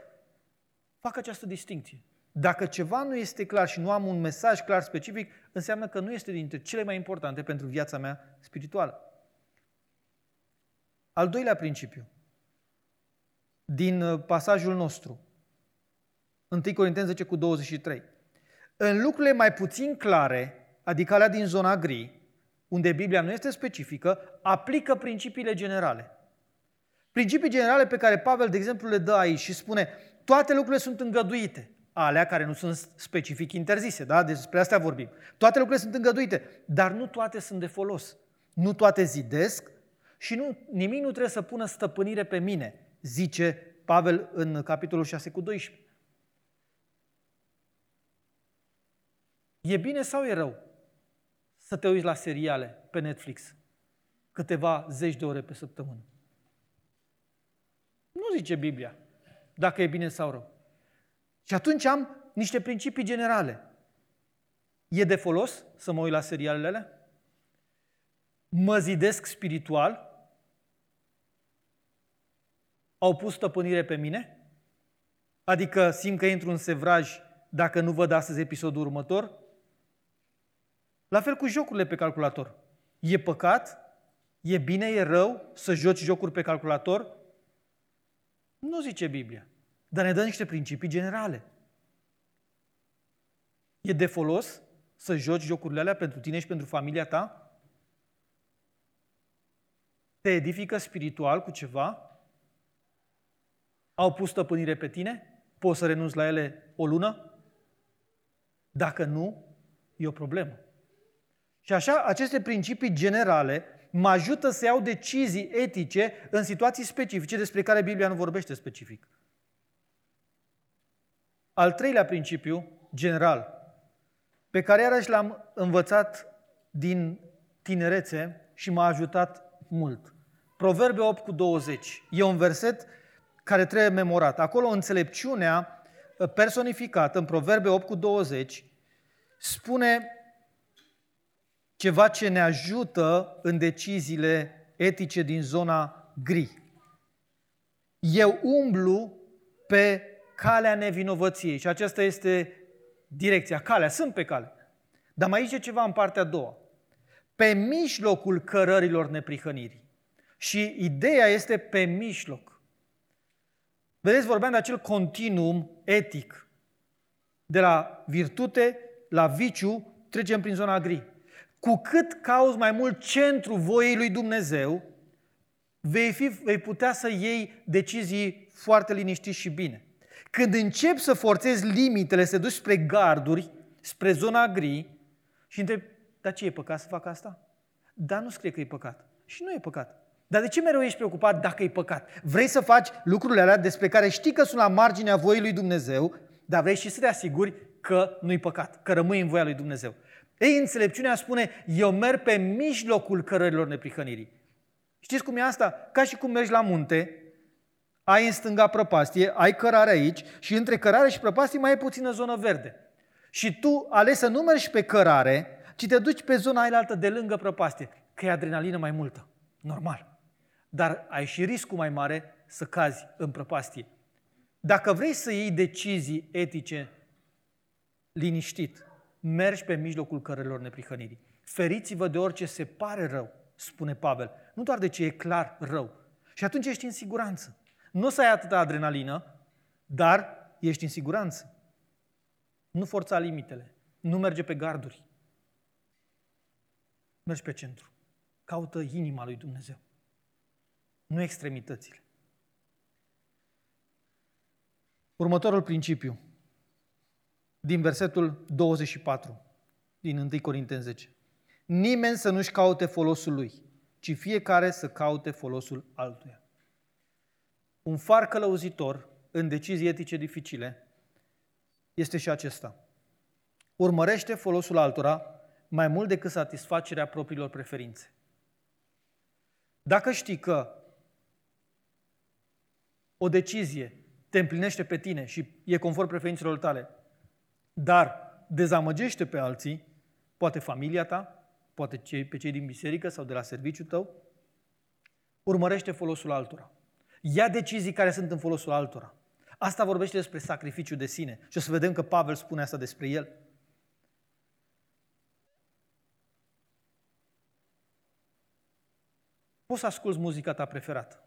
fac această distinție. Dacă ceva nu este clar și nu am un mesaj clar specific, înseamnă că nu este dintre cele mai importante pentru viața mea spirituală. Al doilea principiu din uh, pasajul nostru. 1 Corinteni 10 cu 23. În lucrurile mai puțin clare, adică alea din zona gri, unde Biblia nu este specifică, aplică principiile generale. Principii generale pe care Pavel, de exemplu, le dă aici și spune toate lucrurile sunt îngăduite, alea care nu sunt specific interzise, da? Despre astea vorbim. Toate lucrurile sunt îngăduite, dar nu toate sunt de folos. Nu toate zidesc și nu, nimic nu trebuie să pună stăpânire pe mine zice Pavel în capitolul 6 cu 12. E bine sau e rău să te uiți la seriale pe Netflix câteva zeci de ore pe săptămână? Nu zice Biblia dacă e bine sau rău. Și atunci am niște principii generale. E de folos să mă uit la serialele alea? Mă zidesc spiritual? au pus stăpânire pe mine? Adică simt că intru în sevraj dacă nu văd astăzi episodul următor? La fel cu jocurile pe calculator. E păcat? E bine, e rău să joci jocuri pe calculator? Nu zice Biblia, dar ne dă niște principii generale. E de folos să joci jocurile alea pentru tine și pentru familia ta? Te edifică spiritual cu ceva? Au pus stăpânire pe tine? Poți să renunți la ele o lună? Dacă nu, e o problemă. Și așa, aceste principii generale mă ajută să iau decizii etice în situații specifice despre care Biblia nu vorbește specific. Al treilea principiu general, pe care iarăși l-am învățat din tinerețe și m-a ajutat mult. Proverbe 8 cu 20. E un verset care trebuie memorat. Acolo înțelepciunea uh, personificată în Proverbe 8 cu 20 spune ceva ce ne ajută în deciziile etice din zona gri. Eu umblu pe calea nevinovăției și aceasta este direcția, calea, sunt pe cale. Dar mai zice ceva în partea a doua. Pe mijlocul cărărilor neprihănirii. Și ideea este pe mijloc. Vedeți, vorbeam de acel continuum etic. De la virtute la viciu trecem prin zona gri. Cu cât cauți mai mult centru voiei lui Dumnezeu, vei, fi, vei putea să iei decizii foarte liniștit și bine. Când începi să forțezi limitele, să duci spre garduri, spre zona gri și întrebi, dar ce e păcat să fac asta? Dar nu scrie că e păcat. Și nu e păcat. Dar de ce mereu ești preocupat dacă e păcat? Vrei să faci lucrurile alea despre care știi că sunt la marginea voii lui Dumnezeu, dar vrei și să te asiguri că nu-i păcat, că rămâi în voia lui Dumnezeu. Ei, înțelepciunea spune, eu merg pe mijlocul cărărilor neprihănirii. Știți cum e asta? Ca și cum mergi la munte, ai în stânga prăpastie, ai cărare aici și între cărare și prăpastie mai e puțină zonă verde. Și tu alegi să nu mergi pe cărare, ci te duci pe zona ailaltă de lângă prăpastie, că e adrenalină mai multă. Normal. Dar ai și riscul mai mare să cazi în prăpastie. Dacă vrei să iei decizii etice liniștit, mergi pe mijlocul cărelor neprihănirii. Feriți-vă de orice se pare rău, spune Pavel. Nu doar de ce e clar rău. Și atunci ești în siguranță. Nu o să ai atâta adrenalină, dar ești în siguranță. Nu forța limitele. Nu merge pe garduri. Mergi pe centru. Caută inima lui Dumnezeu. Nu extremitățile. Următorul principiu, din versetul 24, din 1 Corinteni 10. Nimeni să nu-și caute folosul lui, ci fiecare să caute folosul altuia. Un far călăuzitor în decizii etice dificile este și acesta. Urmărește folosul altora mai mult decât satisfacerea propriilor preferințe. Dacă știi că o decizie te împlinește pe tine și e conform preferințelor tale, dar dezamăgește pe alții, poate familia ta, poate cei, pe cei din biserică sau de la serviciul tău, urmărește folosul altora. Ia decizii care sunt în folosul altora. Asta vorbește despre sacrificiu de sine. Și o să vedem că Pavel spune asta despre el. Poți să asculți muzica ta preferată.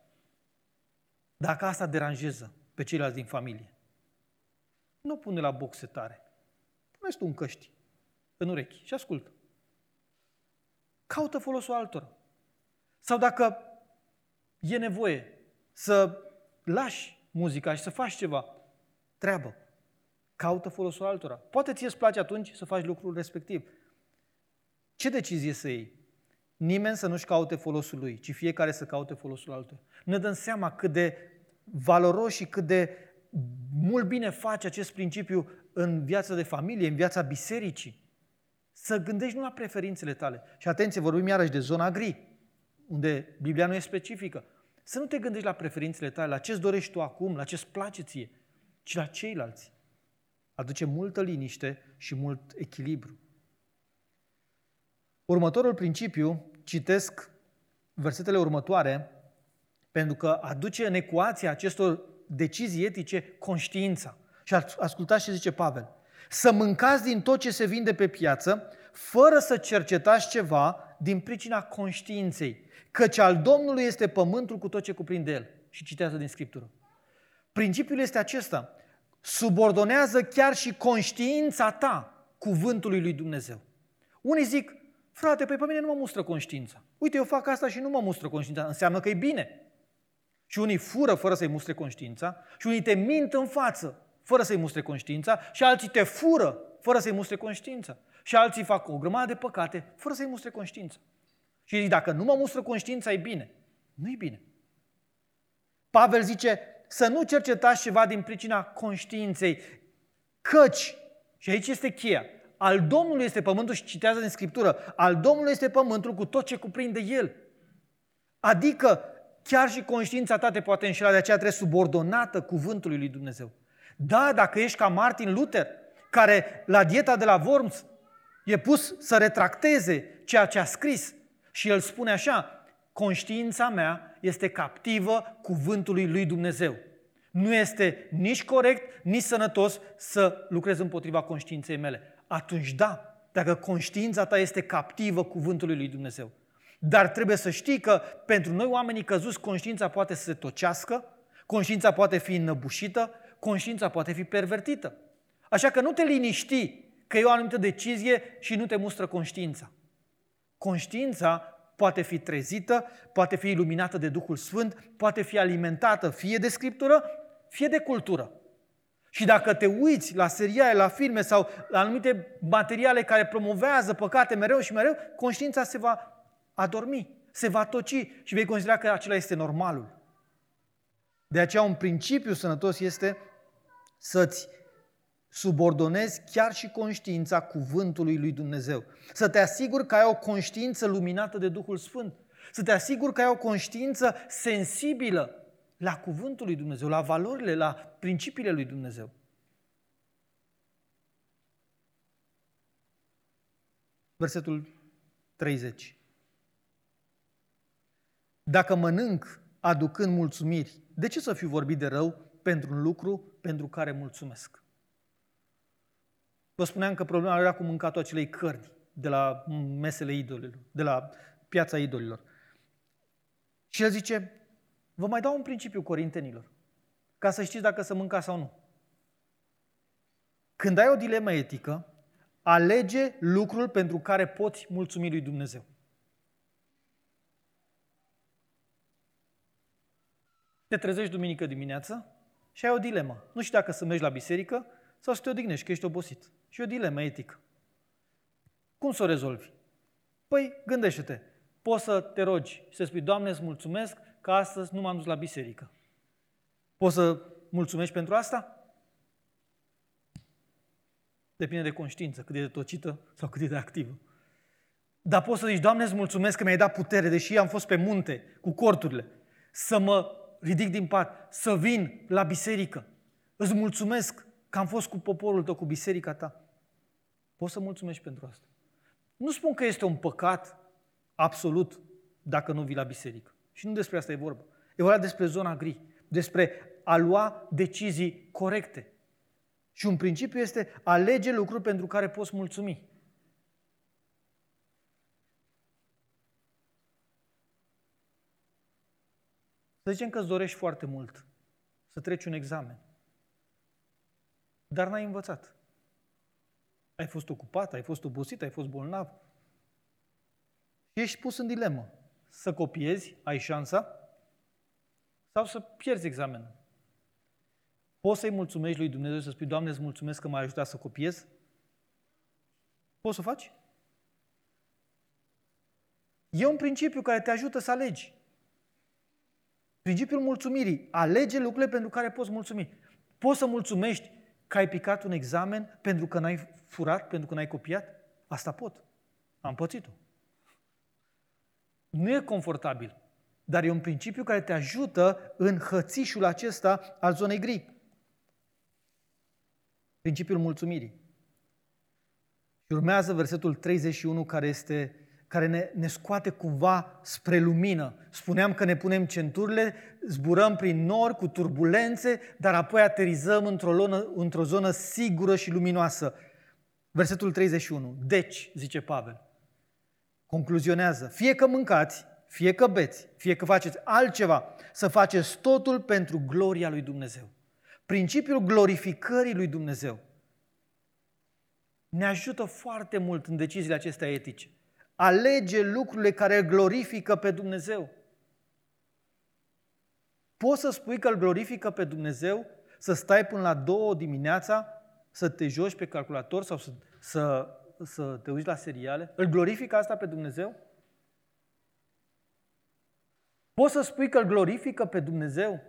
Dacă asta deranjează pe ceilalți din familie, nu pune la boxe tare. Pune tu un căști în urechi și ascultă. Caută folosul altora. Sau dacă e nevoie să lași muzica și să faci ceva, treabă. Caută folosul altora. Poate ție îți place atunci să faci lucrul respectiv. Ce decizie să iei? Nimeni să nu-și caute folosul lui, ci fiecare să caute folosul altuia. Ne dăm seama cât de valoros și cât de mult bine face acest principiu în viața de familie, în viața bisericii. Să gândești nu la preferințele tale. Și atenție, vorbim iarăși de zona gri, unde Biblia nu e specifică. Să nu te gândești la preferințele tale, la ce-ți dorești tu acum, la ce-ți place ție, ci la ceilalți. Aduce multă liniște și mult echilibru. Următorul principiu, citesc versetele următoare, pentru că aduce în ecuația acestor decizii etice conștiința. Și ascultați ce zice Pavel. Să mâncați din tot ce se vinde pe piață, fără să cercetați ceva din pricina conștiinței, căci al Domnului este pământul cu tot ce cuprinde el. Și citează din Scriptură. Principiul este acesta. Subordonează chiar și conștiința ta cuvântului lui Dumnezeu. Unii zic, frate, păi pe mine nu mă mustră conștiința. Uite, eu fac asta și nu mă mustră conștiința. Înseamnă că e bine. Și unii fură fără să-i mustre conștiința și unii te mint în față fără să-i mustre conștiința și alții te fură fără să-i mustre conștiința. Și alții fac o grămadă de păcate fără să-i mustre conștiința. Și zic, dacă nu mă mustră conștiința, e bine. nu e bine. Pavel zice să nu cercetați ceva din pricina conștiinței, căci, și aici este cheia, al Domnului este pământul și citează din Scriptură, al Domnului este pământul cu tot ce cuprinde El. Adică chiar și conștiința ta te poate înșela, de aceea trebuie subordonată cuvântului lui Dumnezeu. Da, dacă ești ca Martin Luther, care la dieta de la Worms e pus să retracteze ceea ce a scris și el spune așa, conștiința mea este captivă cuvântului lui Dumnezeu. Nu este nici corect, nici sănătos să lucrez împotriva conștiinței mele. Atunci da, dacă conștiința ta este captivă cuvântului lui Dumnezeu. Dar trebuie să știi că pentru noi oamenii căzuți conștiința poate să se tocească, conștiința poate fi înăbușită, conștiința poate fi pervertită. Așa că nu te liniști că e o anumită decizie și nu te mustră conștiința. Conștiința poate fi trezită, poate fi iluminată de Duhul Sfânt, poate fi alimentată fie de scriptură, fie de cultură. Și dacă te uiți la seriale, la filme sau la anumite materiale care promovează păcate mereu și mereu, conștiința se va adormi, se va toci și vei considera că acela este normalul. De aceea un principiu sănătos este să-ți subordonezi chiar și conștiința cuvântului lui Dumnezeu. Să te asiguri că ai o conștiință luminată de Duhul Sfânt. Să te asiguri că ai o conștiință sensibilă la cuvântul lui Dumnezeu, la valorile, la principiile lui Dumnezeu. Versetul 30. Dacă mănânc aducând mulțumiri, de ce să fiu vorbit de rău pentru un lucru pentru care mulțumesc? Vă spuneam că problema era cu mâncatul acelei cărni de la mesele idolilor, de la piața idolilor. Și el zice, vă mai dau un principiu corintenilor, ca să știți dacă să mânca sau nu. Când ai o dilemă etică, alege lucrul pentru care poți mulțumi lui Dumnezeu. Te trezești duminică dimineață și ai o dilemă. Nu știu dacă să mergi la biserică sau să te odihnești, că ești obosit. Și o dilemă etică. Cum să o rezolvi? Păi, gândește-te. Poți să te rogi și să spui, Doamne, îți mulțumesc că astăzi nu m-am dus la biserică. Poți să mulțumești pentru asta? Depinde de conștiință, cât de tocită sau cât de activă. Dar poți să zici, Doamne, îți mulțumesc că mi-ai dat putere, deși am fost pe munte cu corturile, să mă ridic din pat, să vin la biserică. Îți mulțumesc că am fost cu poporul tău, cu biserica ta. Poți să mulțumești pentru asta. Nu spun că este un păcat absolut dacă nu vii la biserică. Și nu despre asta e vorba. E vorba despre zona gri, despre a lua decizii corecte. Și un principiu este alege lucruri pentru care poți mulțumi. Să zicem că îți dorești foarte mult să treci un examen, dar n-ai învățat. Ai fost ocupat, ai fost obosit, ai fost bolnav. Ești pus în dilemă. Să copiezi, ai șansa, sau să pierzi examenul. Poți să-i mulțumești lui Dumnezeu să spui, Doamne, îți mulțumesc că m-ai ajutat să copiez? Poți să o faci? E un principiu care te ajută să alegi. Principiul mulțumirii. Alege lucrurile pentru care poți mulțumi. Poți să mulțumești că ai picat un examen pentru că n-ai furat, pentru că n-ai copiat? Asta pot. Am pățit-o. Nu e confortabil, dar e un principiu care te ajută în hățișul acesta al zonei gri. Principiul mulțumirii. Și urmează versetul 31 care este care ne, ne scoate cumva spre lumină. Spuneam că ne punem centurile, zburăm prin nori cu turbulențe, dar apoi aterizăm într-o, lonă, într-o zonă sigură și luminoasă. Versetul 31. Deci, zice Pavel, concluzionează, fie că mâncați, fie că beți, fie că faceți altceva, să faceți totul pentru gloria lui Dumnezeu. Principiul glorificării lui Dumnezeu ne ajută foarte mult în deciziile acestea etice. Alege lucrurile care îl glorifică pe Dumnezeu. Poți să spui că îl glorifică pe Dumnezeu, să stai până la două dimineața, să te joci pe calculator sau să, să, să te uiți la seriale? Îl glorifică asta pe Dumnezeu? Poți să spui că îl glorifică pe Dumnezeu?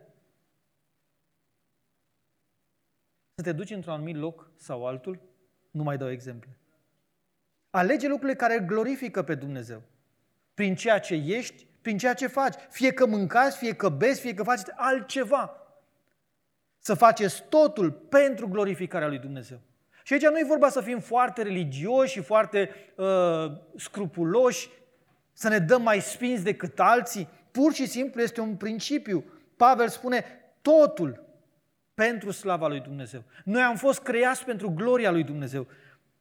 Să te duci într-un anumit loc sau altul? Nu mai dau exemple. Alege lucrurile care îl glorifică pe Dumnezeu. Prin ceea ce ești, prin ceea ce faci. Fie că mâncați, fie că beți, fie că faceți altceva. Să faceți totul pentru glorificarea lui Dumnezeu. Și aici nu e vorba să fim foarte religioși și foarte uh, scrupuloși, să ne dăm mai spinți decât alții. Pur și simplu este un principiu. Pavel spune totul pentru slava lui Dumnezeu. Noi am fost creați pentru gloria lui Dumnezeu.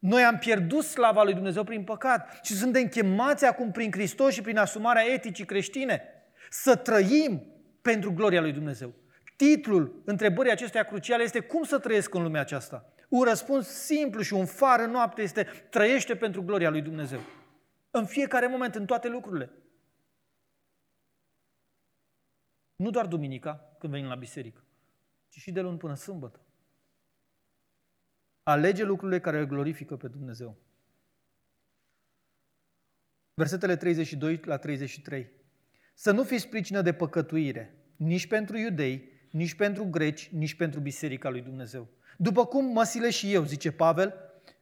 Noi am pierdut slava lui Dumnezeu prin păcat și suntem chemați acum prin Hristos și prin asumarea eticii creștine să trăim pentru gloria lui Dumnezeu. Titlul întrebării acesteia cruciale este cum să trăiesc în lumea aceasta? Un răspuns simplu și un far în noapte este trăiește pentru gloria lui Dumnezeu. În fiecare moment, în toate lucrurile. Nu doar duminica, când venim la biserică, ci și de luni până sâmbătă. Alege lucrurile care îl glorifică pe Dumnezeu. Versetele 32 la 33. Să nu fiți pricină de păcătuire, nici pentru iudei, nici pentru greci, nici pentru biserica lui Dumnezeu. După cum mă sile și eu, zice Pavel,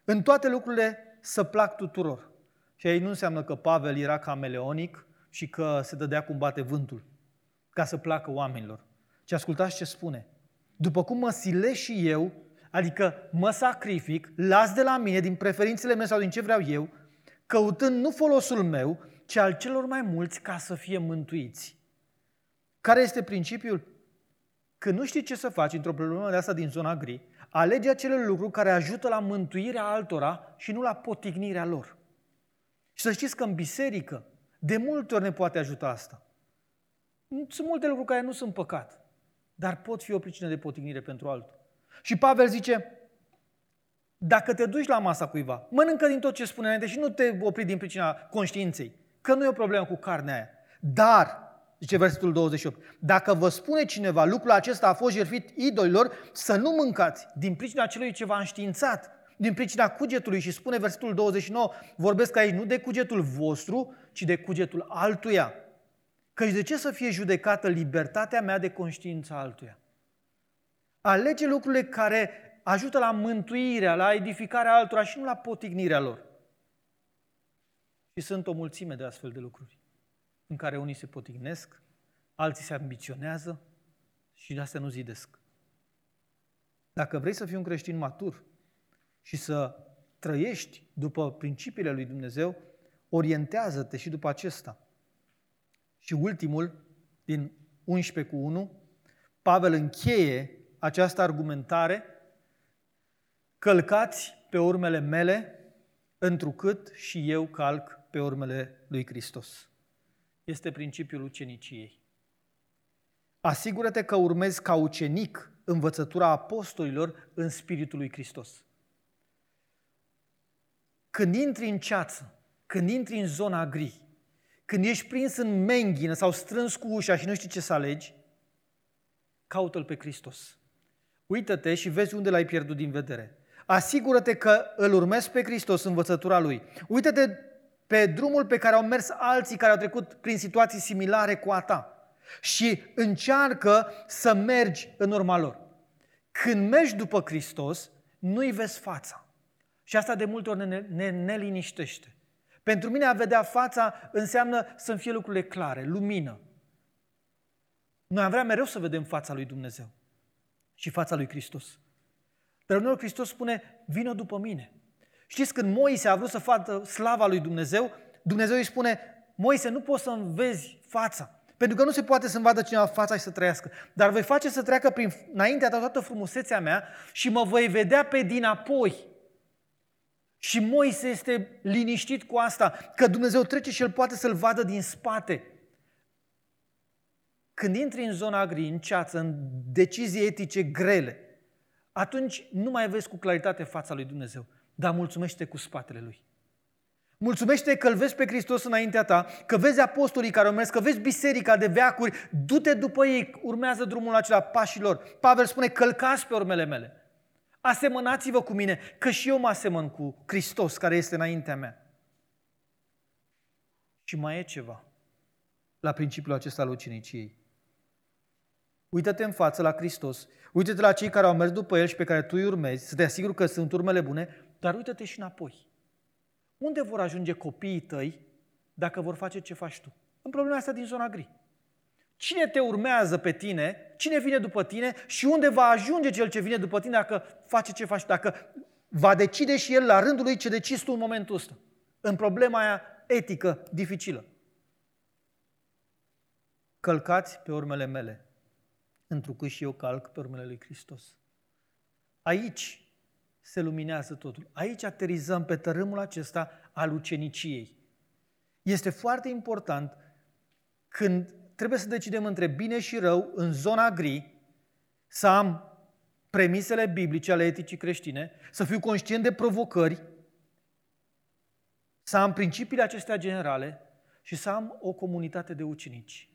în toate lucrurile să plac tuturor. Și aici nu înseamnă că Pavel era cameleonic și că se dădea cum bate vântul, ca să placă oamenilor. Ci ascultați ce spune. După cum mă sile și eu, adică mă sacrific, las de la mine, din preferințele mele sau din ce vreau eu, căutând nu folosul meu, ci al celor mai mulți ca să fie mântuiți. Care este principiul? Când nu știi ce să faci într-o problemă de asta din zona gri, alege acele lucruri care ajută la mântuirea altora și nu la potignirea lor. Și să știți că în biserică, de multe ori ne poate ajuta asta. Sunt multe lucruri care nu sunt păcat, dar pot fi o pricină de potignire pentru altul. Și Pavel zice, dacă te duci la masa cuiva, mănâncă din tot ce spune înainte și nu te opri din pricina conștiinței, că nu e o problemă cu carnea aia. Dar Zice versetul 28. Dacă vă spune cineva lucrul acesta a fost jertfit idolilor, să nu mâncați din pricina celui ce v-a înștiințat, din pricina cugetului și spune versetul 29, vorbesc aici nu de cugetul vostru, ci de cugetul altuia. Căci de ce să fie judecată libertatea mea de conștiință altuia? Alege lucrurile care ajută la mântuirea, la edificarea altora și nu la potignirea lor. Și sunt o mulțime de astfel de lucruri în care unii se potignesc, alții se ambiționează și de astea nu zidesc. Dacă vrei să fii un creștin matur și să trăiești după principiile lui Dumnezeu, orientează-te și după acesta. Și ultimul, din 11 cu 1, Pavel încheie această argumentare, călcați pe urmele mele, întrucât și eu calc pe urmele lui Hristos este principiul uceniciei. Asigură-te că urmezi ca ucenic învățătura apostolilor în Spiritul lui Hristos. Când intri în ceață, când intri în zona gri, când ești prins în menghină sau strâns cu ușa și nu știi ce să alegi, caută-L pe Hristos. Uită-te și vezi unde l-ai pierdut din vedere. Asigură-te că îl urmezi pe Hristos învățătura Lui. Uită-te pe drumul pe care au mers alții care au trecut prin situații similare cu a ta și încearcă să mergi în urma lor. Când mergi după Hristos, nu-i vezi fața. Și asta de multe ori ne, ne, ne liniștește. Pentru mine a vedea fața înseamnă să-mi fie lucrurile clare, lumină. Noi am vrea mereu să vedem fața lui Dumnezeu și fața lui Hristos. Dar uneori Hristos spune, vină după mine. Știți, când Moise a vrut să facă slava lui Dumnezeu, Dumnezeu îi spune, Moise, nu poți să-mi vezi fața, pentru că nu se poate să-mi vadă cineva fața și să trăiască. Dar voi face să treacă prin, înaintea ta toată frumusețea mea și mă voi vedea pe dinapoi. Și Moise este liniștit cu asta, că Dumnezeu trece și el poate să-l vadă din spate. Când intri în zona gri, în ceață, în decizii etice grele, atunci nu mai vezi cu claritate fața lui Dumnezeu dar mulțumește cu spatele Lui. Mulțumește că îl vezi pe Hristos înaintea ta, că vezi apostolii care au mers, că vezi biserica de veacuri, du-te după ei, urmează drumul acela pașilor. Pavel spune, călcați pe urmele mele. Asemănați-vă cu mine, că și eu mă asemăn cu Hristos care este înaintea mea. Și mai e ceva la principiul acesta al uceniciei. Uită-te în față la Hristos, uită-te la cei care au mers după El și pe care tu îi urmezi, să te asiguri că sunt urmele bune dar uită-te și înapoi. Unde vor ajunge copiii tăi dacă vor face ce faci tu? În problema asta din zona gri. Cine te urmează pe tine, cine vine după tine și unde va ajunge cel ce vine după tine dacă face ce faci tu, dacă va decide și el la rândul lui ce decizi tu în momentul ăsta. În problema aia etică dificilă. Călcați pe urmele mele, întrucât și eu calc pe urmele lui Hristos. Aici se luminează totul. Aici aterizăm pe tărâmul acesta al uceniciei. Este foarte important când trebuie să decidem între bine și rău în zona gri, să am premisele biblice ale eticii creștine, să fiu conștient de provocări, să am principiile acestea generale și să am o comunitate de ucenici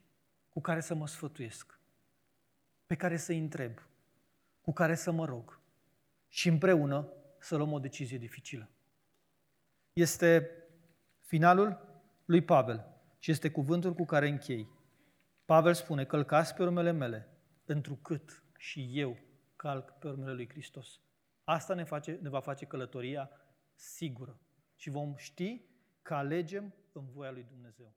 cu care să mă sfătuiesc, pe care să-i întreb, cu care să mă rog și împreună să luăm o decizie dificilă. Este finalul lui Pavel și este cuvântul cu care închei. Pavel spune, călcați pe urmele mele, întrucât și eu calc pe urmele lui Hristos. Asta ne, face, ne va face călătoria sigură și vom ști că alegem în voia lui Dumnezeu.